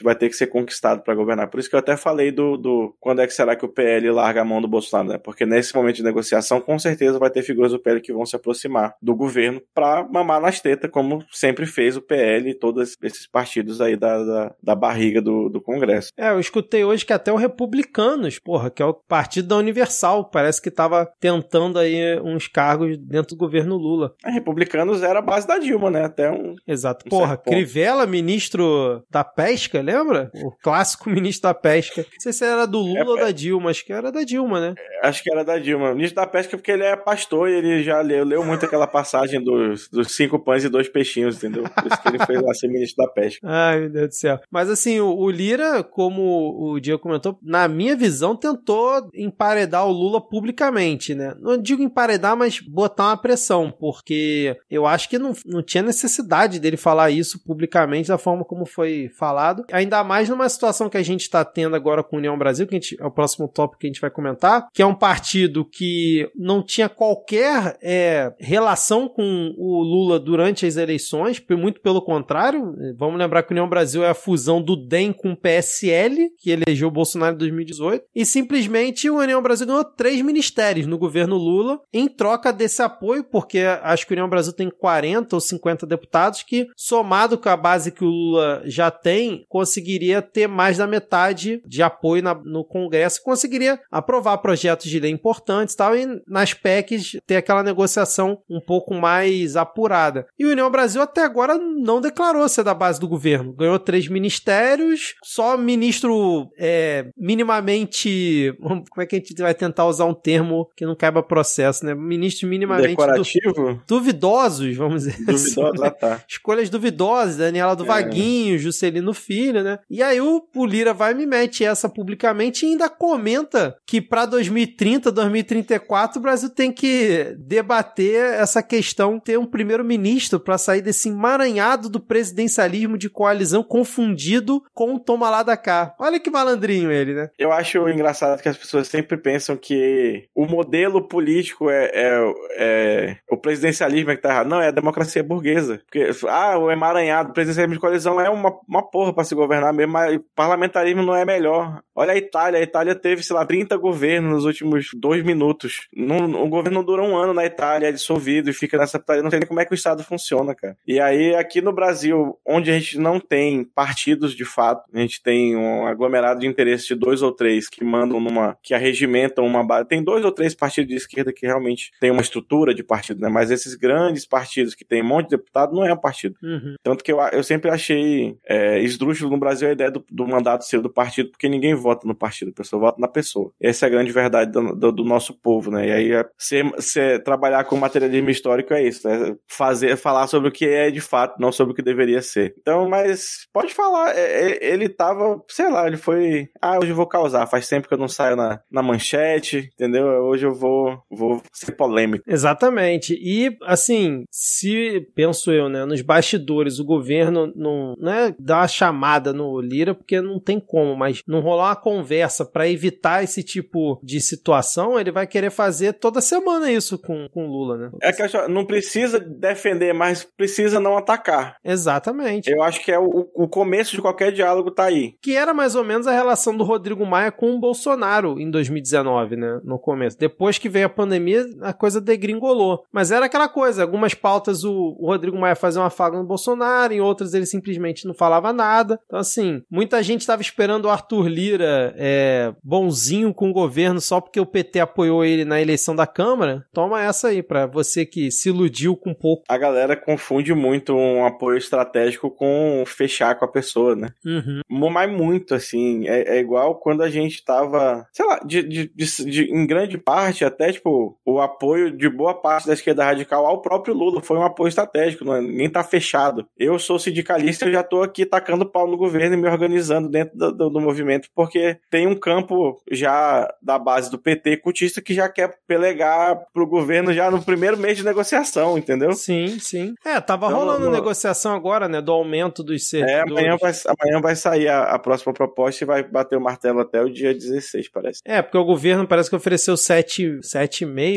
vai ter que ser conquistado para governar. Por isso que eu até falei do, do quando é que será que o PL larga a mão do Bolsonaro, né? Porque nesse momento de negociação, com certeza vai ter figuras do PL que vão se aproximar do governo para mamar nas tetas, como sempre fez o PL e todos esses partidos aí da, da, da barriga do, do Congresso. É, eu escutei hoje que até o Republicanos, porra, que é o partido da Universal, parece que estava tentando aí uns cargos dentro do governo Lula. A Republicanos era a base da Dilma, né? Até um. Exato. Um porra, Crivella, ministro da Pesca, lembra? O clássico ministro da Pesca. Não sei se era do Lula é, ou da Dilma, acho que era da Dilma, né? Acho que era da Dilma. Ministro da Pesca porque ele é pastor e ele já leu, leu muito aquela passagem dos, dos cinco pães e dois peixinhos, entendeu? Por isso que ele fez lá ser ministro da Pesca. Ai, meu Deus do céu. Mas assim, o, o Lira, como o Diego comentou, na minha visão, tentou emparedar o Lula publicamente, né? Não digo emparedar, mas botar uma pressão, porque eu acho que não, não tinha necessidade dele falar isso publicamente da forma como foi falado. Ainda mais numa situação que a gente está tendo agora com a União Brasil, que gente, é o próximo tópico que a gente vai comentar, que é um partido que não tinha qualquer é, relação com o Lula durante as eleições, muito pelo contrário. Vamos lembrar que a União Brasil é a fusão do DEM com o PSL, que elegeu o Bolsonaro em 2018, e simplesmente o União Brasil ganhou três ministérios no governo Lula em troca desse apoio, porque acho que o União Brasil tem 40 ou 50 deputados que, somado com a base que o Lula já tem, conseguiria ter mais da metade de apoio na, no Congresso, conseguiria aprovar projetos de lei importantes tal, e nas PECs ter aquela negociação um pouco mais apurada. E o União Brasil até agora não declarou ser da base do governo. Ganhou três ministérios, só ministro é, minimamente. Como é que a gente vai tentar usar um termo que não caiba processo, né? Ministros minimamente. Decorativo? Du duvidosos, vamos dizer Duvidosos, assim. ah, tá. Escolhas duvidosas, Daniela do é. Vaguinho, Juscelino Filho, né? E aí o, o Lira vai e me mete essa publicamente e ainda comenta que para 2030, 2034, o Brasil tem que debater essa questão, ter um primeiro-ministro para sair sair desse emaranhado do presidencialismo de coalizão confundido com o toma lá da cá. Olha que malandrinho ele, né? Eu acho engraçado que as pessoas sempre pensam que o modelo político é, é, é o presidencialismo é que tá errado. Não, é a democracia burguesa. Porque, ah, o emaranhado, o presidencialismo de coalizão é uma, uma porra pra se governar mesmo, mas parlamentarismo não é melhor. Olha a Itália, a Itália teve, sei lá, 30 governos nos últimos dois minutos. O governo não dura um ano na Itália, é dissolvido e fica nessa Não sei nem como é que o Estado funciona, cara. E aí, aqui no Brasil, onde a gente não tem partidos de fato, a gente tem um aglomerado de interesse de dois ou três que mandam numa. que arregimentam uma base. Tem dois ou três partidos de esquerda que realmente tem uma estrutura de partido, né? Mas esses grandes partidos que tem um monte de deputado não é um partido. Uhum. Tanto que eu, eu sempre achei é, esdrúxulo no Brasil a ideia do, do mandato ser do partido, porque ninguém vota no partido, a pessoa vota na pessoa. Essa é a grande verdade do, do, do nosso povo, né? E aí, é, ser, ser, trabalhar com materialismo histórico é isso, né? Fazer, falar sobre o que é de fato, não sobre o que deveria ser. Então, mas pode falar, é, é, ele tava, sei lá, ele foi, ah, hoje eu vou causar, faz tempo que eu não saio na, na manchete, entendeu? Hoje eu vou, vou ser polêmico. Exatamente. E, assim, se, penso eu, né, nos bastidores, o governo não, não é dar uma chamada no Lira, porque não tem como, mas não rolar uma conversa para evitar esse tipo de situação, ele vai querer fazer toda semana isso com, com Lula, né? É que não precisa defender, mas precisa não atacar. Exatamente. Eu acho que é o, o começo de qualquer diálogo tá aí. Que era mais ou menos a relação do Rodrigo Maia com o Bolsonaro em 2019, né? No começo. Depois que veio a pandemia, a coisa degringolou. Mas era aquela coisa, algumas pautas o, o Rodrigo Maia fazia uma faga no Bolsonaro, em outras ele simplesmente não falava nada. Então, assim, muita gente estava esperando o Arthur Lira é, bonzinho com o governo só porque o PT apoiou ele na eleição da Câmara. Toma essa aí, pra você que se iludiu com um pouco. A galera confunde muito um apoio estratégico com fechar com a pessoa, né? Uhum. Mas muito, assim. É, é, igual quando a gente tava, sei lá, de, de, de, de, em grande parte, até, tipo, o apoio de boa parte da esquerda radical ao próprio Lula foi um apoio estratégico, não é? ninguém tá fechado. Eu sou sindicalista, eu já tô aqui tacando pau no governo e me organizando dentro do, do, do movimento, porque tem um campo já da base do PT cutista que já quer pelegar pro governo já no primeiro mês de negociação, entendeu? Sim, sim. É, tava então, rolando negociação agora, né, do aumento dos servidores. É, amanhã vai, amanhã vai sair a, a, próxima proposta e vai bater o martelo até o dia 16, parece. É, porque o governo parece que ofereceu 7,5,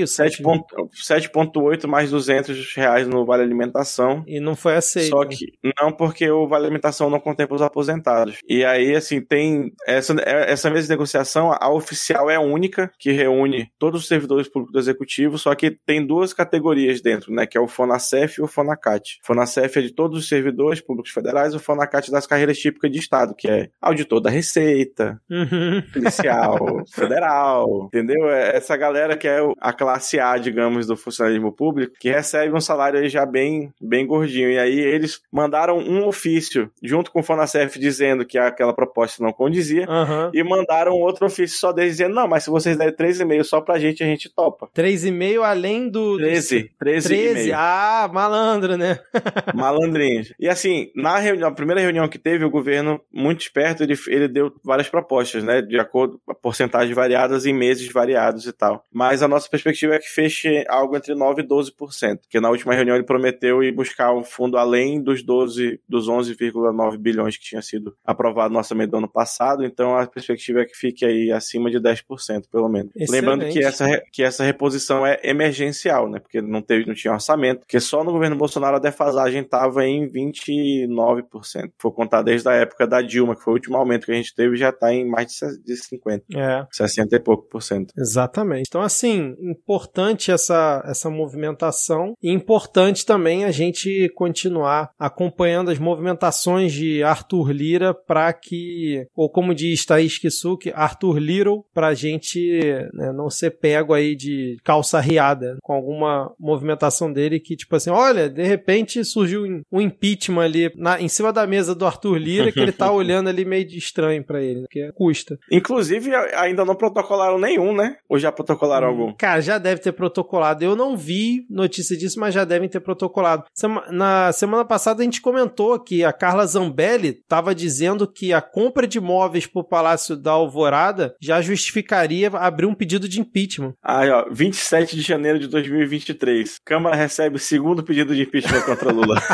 7,8 mais 200 reais no Vale Alimentação. E não foi aceito. Só que, não porque o Vale Alimentação não contempla os aposentados. E aí, assim, tem essa, essa mesma negociação, a oficial é única, que reúne todos os servidores públicos do Executivo, só que tem duas categorias dentro, né, que é o FONACEF e o FONACAT. O FONACEF é de todos os servidores públicos federais, o FONACAT das carreiras típicas de Estado, que é auditor da Receita, uhum. policial, federal, entendeu? É essa galera que é a classe A, digamos, do funcionalismo público, que recebe um salário aí já bem, bem gordinho. E aí eles mandaram um ofício junto com o FONACEF dizendo que aquela proposta não condizia uhum. e mandaram outro ofício só deles dizendo, não, mas se vocês derem 3,5 só pra gente, a gente topa. 3,5 além do... 13, 13, 13 Ah, malandro, né? Malandrinhos. E assim, na reunião, primeira reunião que teve, o governo, muito esperto, ele, ele deu várias propostas, né, de acordo com porcentagens variadas em meses variados e tal. Mas a nossa perspectiva é que feche algo entre 9 e 12%, porque na última reunião ele prometeu ir buscar um fundo além dos 12, dos 11,9 bilhões que tinha sido aprovado no orçamento do ano passado, então a perspectiva é que fique aí acima de 10%, pelo menos. Excelente. Lembrando que essa, que essa reposição é emergencial, né, porque não teve, não tinha orçamento, porque só no governo Bolsonaro a defasagem estava em 29%. Foi contar desde a época da Dilma, que foi o último aumento que a gente teve, já está em mais de 50%. É. 60 e pouco por cento. Exatamente. Então, assim, importante essa, essa movimentação e importante também a gente continuar acompanhando as movimentações de Arthur Lira para que, ou como diz Thaís Kisuki, Arthur Little, para a gente né, não ser pego aí de calça riada com alguma movimentação dele que, tipo assim, olha, de repente surgiu um impeachment ali na, em cima da mesa do Arthur Lira que ele tá olhando ali meio de estranho para ele, que custa. Inclusive, ainda não protocolaram nenhum, né? Ou já protocolaram hum, algum? Cara, já deve ter protocolado. Eu não vi notícia disso, mas já devem ter protocolado. Na semana passada a gente comentou que a Carla Zambelli estava dizendo que a compra de imóveis pro Palácio da Alvorada já justificaria abrir um pedido de impeachment. Aí, ó, 27 de janeiro de 2023. Câmara recebe o segundo pedido de impeachment contra Lula.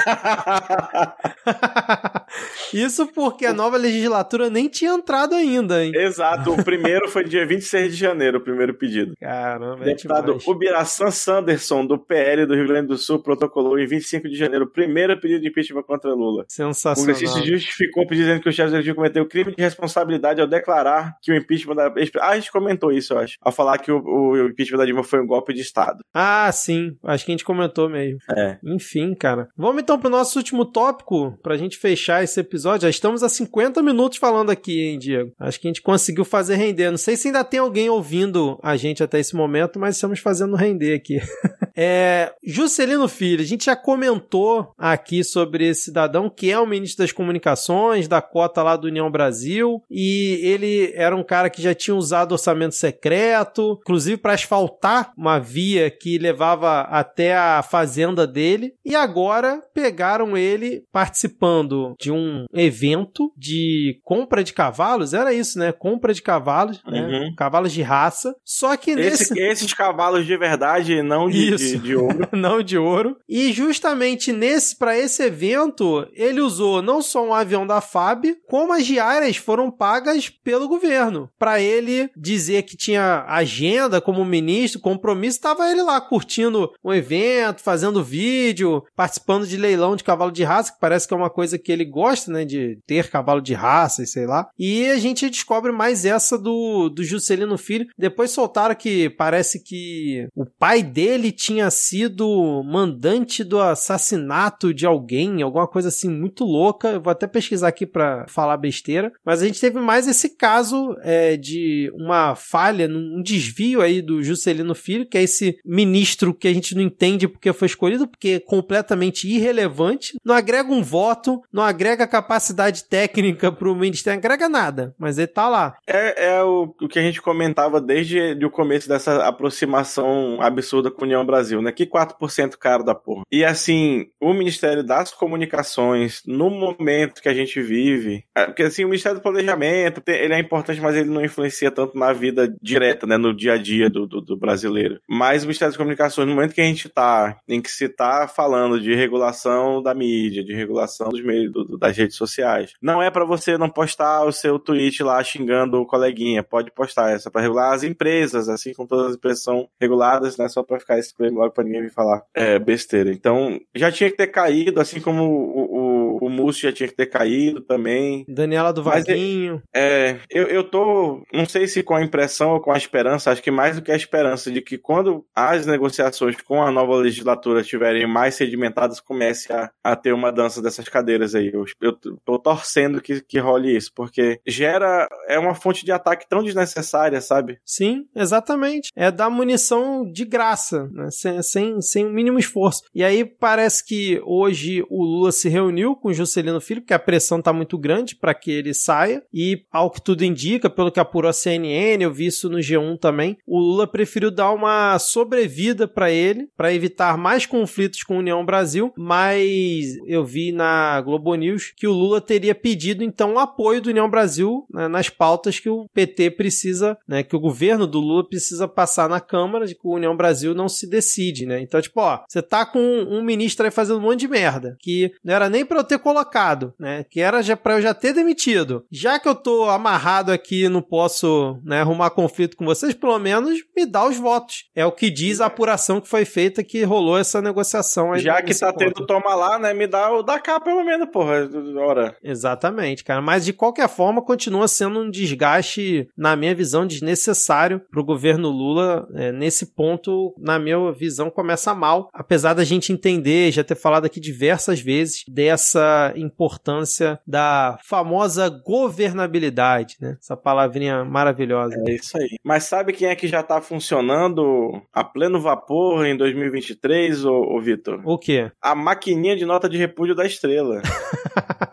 Isso porque a nova legislatura nem tinha entrado ainda, hein? Exato. O primeiro foi dia 26 de janeiro, o primeiro pedido. Caramba, é Deputado é Ubiraçan Sanderson, do PL do Rio Grande do Sul, protocolou em 25 de janeiro o primeiro pedido de impeachment contra Lula. Sensacional. O congressista justificou dizendo que o chefe do executivo cometeu crime de responsabilidade ao declarar que o impeachment da... Ah, a gente comentou isso, eu acho. Ao falar que o, o impeachment da Dilma foi um golpe de Estado. Ah, sim. Acho que a gente comentou mesmo. É. Enfim, cara. Vamos então pro nosso último tópico, pra gente fechar esse episódio. Já estamos a 50 minutos falando aqui, hein, Diego? Acho que a gente conseguiu fazer render. Não sei se ainda tem alguém ouvindo a gente até esse momento, mas estamos fazendo render aqui. É, Juscelino Filho, a gente já comentou aqui sobre esse cidadão que é o ministro das Comunicações, da cota lá do União Brasil, e ele era um cara que já tinha usado orçamento secreto, inclusive para asfaltar uma via que levava até a fazenda dele, e agora pegaram ele participando de um evento de compra de cavalos, era isso, né? Compra de cavalos, né? uhum. né? Cavalos de raça. Só que Esse, nesse... esses cavalos de verdade, não de, de, de ouro. não de ouro. E justamente nesse para esse evento, ele usou não só um avião da FAB, como as diárias foram pagas pelo governo. Para ele dizer que tinha agenda como ministro, compromisso, estava ele lá curtindo o evento, fazendo vídeo, participando de leilão de cavalo de raça, que parece que é uma coisa que ele gosta, né, de ter cavalo de raça e sei lá. E a gente descobre mais essa do, do Juscelino Filho. Depois soltaram que parece que o pai dele tinha sido mandante do assassinato de alguém, alguma coisa assim muito louca. Eu vou até pesquisar aqui para falar besteira. Mas a gente teve mais esse caso é, de uma falha, um desvio aí do Juscelino Filho, que é esse ministro que a gente não entende porque foi escolhido, porque é completamente irrelevante, não agrega um voto, não agrega capacidade técnica pro ministério, não agrega nada, mas ele tá lá. É, é o, o que a gente comentava desde o começo dessa aproximação absurda com a União Brasil, né? Que 4% caro da porra. E assim, o Ministério das Comunicações, no momento que a gente vive, é, porque assim, o Ministério do Planejamento, ele é importante, mas ele não influencia tanto na vida direta, né? No dia a dia do, do, do brasileiro. Mas o Ministério das Comunicações, no momento que a gente tá, em que se tá falando de regulação da mídia, de regulação dos meios, do, das redes sociais, não é para você não postar o seu tweet lá xingando o coleguinha, pode postar essa para regular as empresas, assim como todas as empresas são reguladas, né? Só para ficar esse logo para ninguém vir falar é, besteira. Então, já tinha que ter caído, assim como o, o o Múcio já tinha que ter caído também. Daniela do Vaguinho. É, eu, eu tô, não sei se com a impressão ou com a esperança, acho que mais do que a esperança de que quando as negociações com a nova legislatura estiverem mais sedimentadas, comece a, a ter uma dança dessas cadeiras aí. Eu, eu tô torcendo que, que role isso, porque gera, é uma fonte de ataque tão desnecessária, sabe? Sim, exatamente. É dar munição de graça, né? sem, sem, sem o mínimo esforço. E aí parece que hoje o Lula se reuniu com o Juscelino Filho, porque a pressão está muito grande para que ele saia. E, ao que tudo indica, pelo que apurou a CNN, eu vi isso no G1 também, o Lula preferiu dar uma sobrevida para ele, para evitar mais conflitos com a União Brasil. Mas eu vi na Globo News que o Lula teria pedido, então, o apoio do União Brasil né, nas pautas que o PT precisa, né, que o governo do Lula precisa passar na Câmara, de que o União Brasil não se decide, né? Então, tipo, ó, você tá com um ministro aí fazendo um monte de merda, que não era nem para eu ter colocado, né? Que era já para eu já ter demitido. Já que eu tô amarrado aqui, não posso, né, arrumar conflito com vocês, pelo menos me dá os votos. É o que diz a apuração que foi feita que rolou essa negociação aí. Já que tá ponto. tendo toma lá, né, me dá o da cá pelo menos, porra, hora. Exatamente, cara, mas de qualquer forma continua sendo um desgaste, na minha visão, desnecessário pro governo Lula. É, nesse ponto, na minha visão, começa mal, apesar da gente entender, já ter falado aqui diversas vezes dessa importância da famosa governabilidade, né? Essa palavrinha maravilhosa. É isso aí. Mas sabe quem é que já tá funcionando a pleno vapor em 2023, ô, ô Vitor? O quê? A maquininha de nota de repúdio da estrela.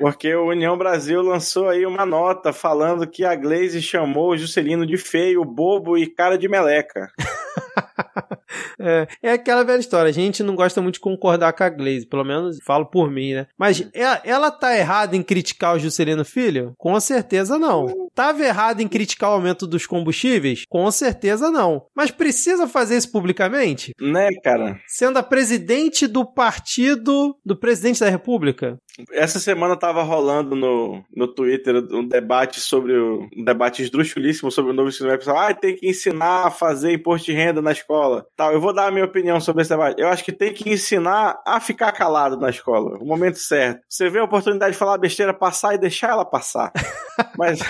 Porque o União Brasil lançou aí uma nota falando que a Glaze chamou o Juscelino de feio, bobo e cara de meleca. É, é aquela velha história. A gente não gosta muito de concordar com a Glaze, pelo menos falo por mim, né? Mas ela, ela tá errada em criticar o Juscelino Filho? Com certeza não. Tava errada em criticar o aumento dos combustíveis? Com certeza não. Mas precisa fazer isso publicamente? Né, cara? Sendo a presidente do partido do presidente da República? Essa semana tava rolando no, no Twitter um debate sobre o um debate esdrúxulíssimo sobre o novo ensino médio. Ah, tem que ensinar a fazer imposto de renda na escola. Tal, eu vou dar a minha opinião sobre esse debate. Eu acho que tem que ensinar a ficar calado na escola, no momento certo. Você vê a oportunidade de falar besteira, passar e deixar ela passar. mas,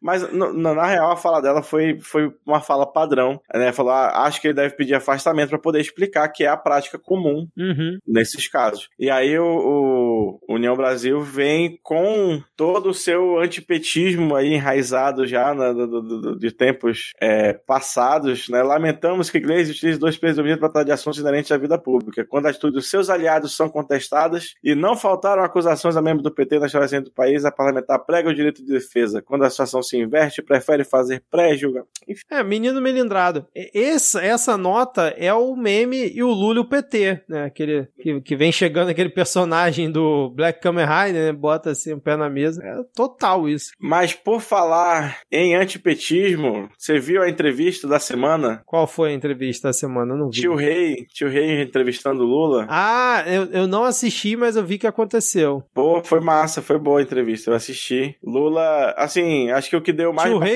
mas no, no, na real, a fala dela foi, foi uma fala padrão. Né? Falou, ah, acho que ele deve pedir afastamento para poder explicar que é a prática comum uhum. nesses casos. E aí o, o União Brasil vem com todo o seu antipetismo aí enraizado já na, do, do, de tempos é, passados. Né? Lamentamos que Gleisi utilize dois pesos do para tratar de assuntos inerentes à vida pública. Quando as atitudes dos seus aliados são contestadas e não faltaram acusações a membros do PT na história do país, a parlamentar prega o direito de defesa. Quando a situação se inverte, prefere fazer pré-julgamento. É, menino melindrado. Essa, essa nota é o meme e o Lula o PT, né? Aquele que, que vem chegando aquele personagem do Black Kamen Rider, né? Bota assim o um pé na mesa. É total isso. Mas por falar em antipetismo, você viu a entrevista da semana? Qual foi a entrevista da semana? Eu não vi. Tio Rei, tio Rei entrevistando o Lula. Ah, eu, eu não assisti, mas eu vi que aconteceu. Pô, foi massa, foi boa a entrevista, eu assisti. Lula, assim, acho que o que deu mais tio Rei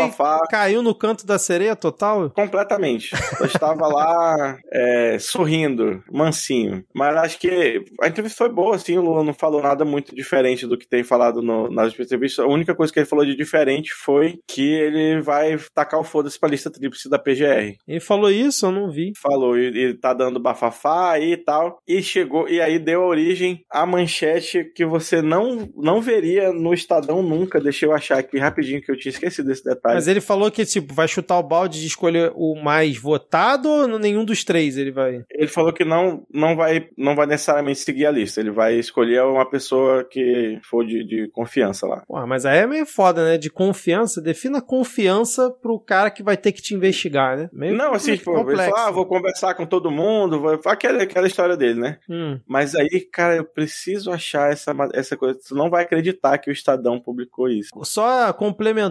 caiu no canto da sereia total? Completamente. Eu estava lá é, sorrindo, mansinho. Mas acho que a entrevista foi boa, assim, o Lula não falou nada muito diferente do que tem falado no, nas entrevistas. A única coisa que ele falou de diferente foi que ele vai tacar o foda-se pra lista tríplice da PGR. Ele falou isso? Eu não vi. Falou, e, e tá dando bafafá aí e tal. E chegou, e aí deu origem à manchete que você não, não veria no Estadão nunca. Deixa eu achar aqui rapidinho que eu tinha esquecido desse detalhe. Mas ele falou que, tipo, vai chutar o balde de escolher o mais votado ou nenhum dos três ele vai? Ele falou que não, não, vai, não vai necessariamente seguir a lista. Ele vai escolher uma pessoa que for de, de confiança lá. Mas aí é meio foda, né? De confiança. Defina confiança pro cara que vai ter que te investigar, né? Meio não, assim, tipo, complexo. ele ah, vou conversar com todo mundo, vou... aquela, aquela história dele, né? Hum. Mas aí, cara, eu preciso achar essa, essa coisa. Tu não vai acreditar que o Estadão publicou isso. Só complementando,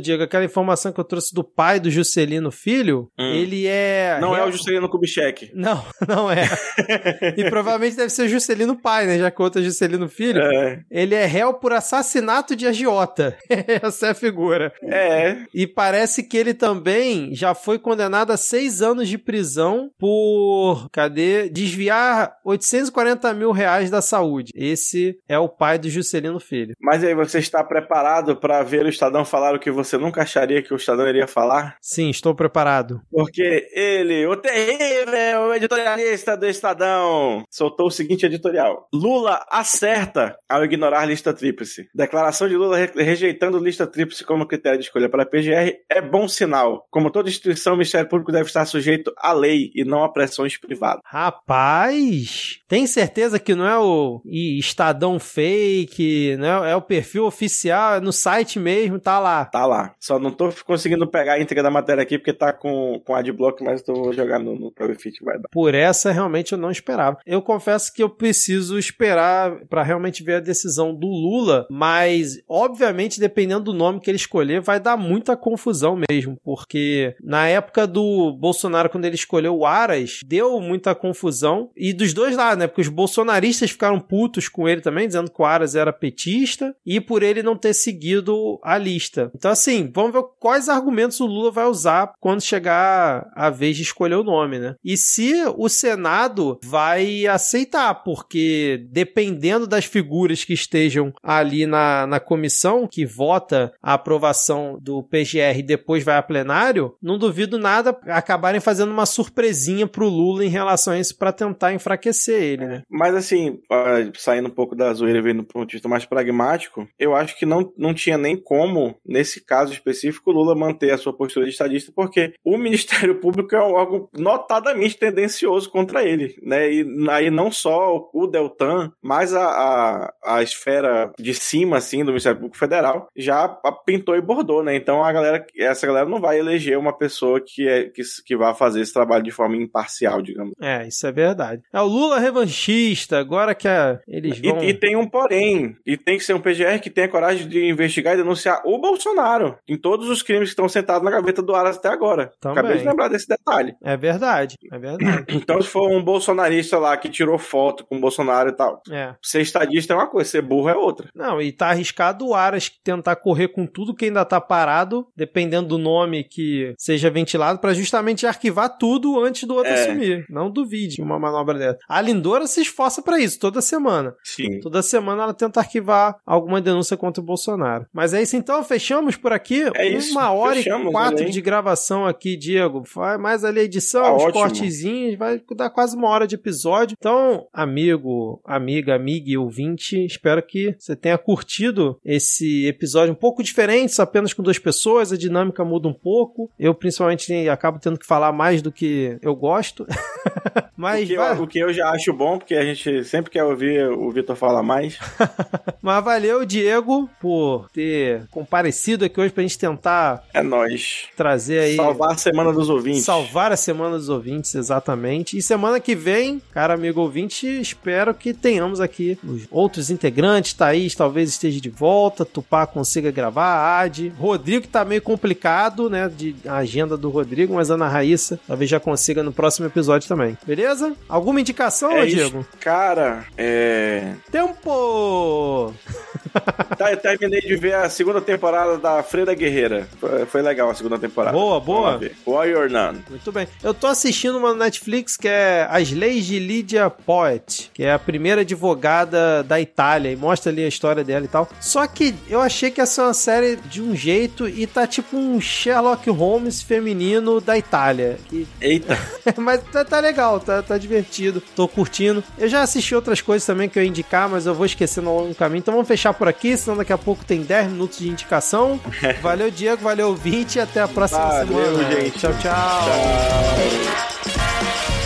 Diego, aquela informação que eu trouxe do pai do Juscelino Filho, hum. ele é. Não é o Juscelino Kubitschek. Não, não é. e provavelmente deve ser Juscelino pai, né? Já conta Juscelino Filho. É. Ele é réu por assassinato de agiota. Essa é a figura. É. E parece que ele também já foi condenado a seis anos de prisão por. Cadê? Desviar 840 mil reais da saúde. Esse é o pai do Juscelino Filho. Mas aí, você está preparado para ver o Estadão falar o que você nunca acharia que o Estadão iria falar? Sim, estou preparado. Porque ele, o terrível editorialista do Estadão, soltou o seguinte editorial: Lula acerta ao ignorar lista tríplice. Declaração de Lula rejeitando lista tríplice como critério de escolha para a PGR é bom sinal. Como toda instituição, o Ministério Público deve estar sujeito à lei e não a pressões privadas. Rapaz, tem certeza que não é o Estadão fake, não é, é o perfil oficial, é no site mesmo, tá lá. Tá lá. Só não tô conseguindo pegar a íntegra da matéria aqui porque tá com, com adblock, mas tô vou jogar no, no Profit, vai dar. Por essa, realmente, eu não esperava. Eu confesso que eu preciso esperar para realmente ver a decisão do Lula, mas, obviamente, dependendo do nome que ele escolher, vai dar muita confusão mesmo, porque na época do Bolsonaro, quando ele escolheu o Aras, deu muita confusão, e dos dois lados, né, porque os bolsonaristas ficaram putos com ele também, dizendo que o Aras era petista, e por ele não ter seguido a lista. Então, assim, vamos ver quais argumentos o Lula vai usar quando chegar a vez de escolher o nome, né? E se o Senado vai aceitar, porque dependendo das figuras que estejam ali na, na comissão que vota a aprovação do PGR e depois vai a plenário, não duvido nada acabarem fazendo uma surpresinha pro Lula em relação a isso para tentar enfraquecer ele, né? Mas assim, saindo um pouco da zoeira e vendo do ponto de vista mais pragmático, eu acho que não, não tinha nem como, nesse caso específico, o Lula manter a sua postura de estadista, porque o Ministério Público é algo notadamente tendencioso contra ele, né? E aí não só o Deltan, mas a, a, a esfera de cima, assim, do Ministério Público Federal já pintou e bordou, né? Então a galera, essa galera não vai eleger uma pessoa que, é, que, que vai fazer esse trabalho de forma imparcial, digamos. É, isso é verdade. É o Lula revanchista, agora que a, eles vão... E, e tem um porém, e tem que ser um PGR que tenha coragem de investigar e denunciar o Bolsonaro em todos os crimes que estão sentados na gaveta do Aras até agora. Também. Acabei de lembrar desse detalhe. É verdade, é verdade. Então, se for um bolsonarista lá que tirou foto com o Bolsonaro e tal, é. ser estadista é uma coisa, ser burro é outra. Não, e tá arriscado o Aras tentar correr com tudo que ainda tá parado, dependendo do nome que seja ventilado, para justamente arquivar tudo antes do outro é. assumir. Não duvide uma manobra dessa. A Lindora se esforça para isso toda semana. Sim. Toda semana ela tenta arquivar alguma denúncia contra o Bolsonaro. Mas é isso então, fechamos por aqui. É isso. Uma hora fechamos, e quatro de gravação aqui, Diego. Faz mais ali a edição, ah, os ótimo. cortezinhos, vai dar quase uma hora de episódio. Então, amigo, amiga, amiga e ouvinte, espero que você tenha curtido esse episódio um pouco diferente, apenas com duas pessoas, a dinâmica muda um pouco. Eu, principalmente, acabo tendo que falar mais do que eu gosto. Mas o que, vai... eu, o que, eu, já acho bom, porque a gente sempre quer ouvir o Vitor falar mais. Mas valeu, Diego, por ter comparecido aqui hoje pra gente tentar. É nós. Trazer aí. Salvar a semana dos ouvintes. Salvar a semana dos ouvintes, exatamente. E semana que vem, cara amigo ouvinte, espero que tenhamos aqui os outros integrantes. Thaís talvez esteja de volta, Tupá consiga gravar, Ad. Rodrigo que tá meio complicado, né? De a agenda do Rodrigo, mas Ana Raíssa talvez já consiga no próximo episódio também. Beleza? Alguma indicação, é Diego? Cara, é. Tempo! tá, eu terminei de ver a segunda temporada da Freda Guerreira. Foi, foi legal a segunda temporada. Boa, boa. Warrior None. Muito bem. Eu tô assistindo uma Netflix que é As Leis de Lydia Poet, que é a primeira advogada da Itália, e mostra ali a história dela e tal. Só que eu achei que essa é uma série de um jeito e tá tipo um Sherlock Holmes feminino da Itália. Eita! mas tá, tá legal, tá, tá divertido. Tô curtindo. Eu já assisti outras coisas também que eu ia indicar, mas eu vou esquecendo ao longo do caminho. Então vamos fechar por aqui, senão daqui a pouco tem 10 minutos de indicação. Valeu, Diego. Valeu, ouvinte. Até a próxima valeu, semana. Gente. tchau. tchau. tchau.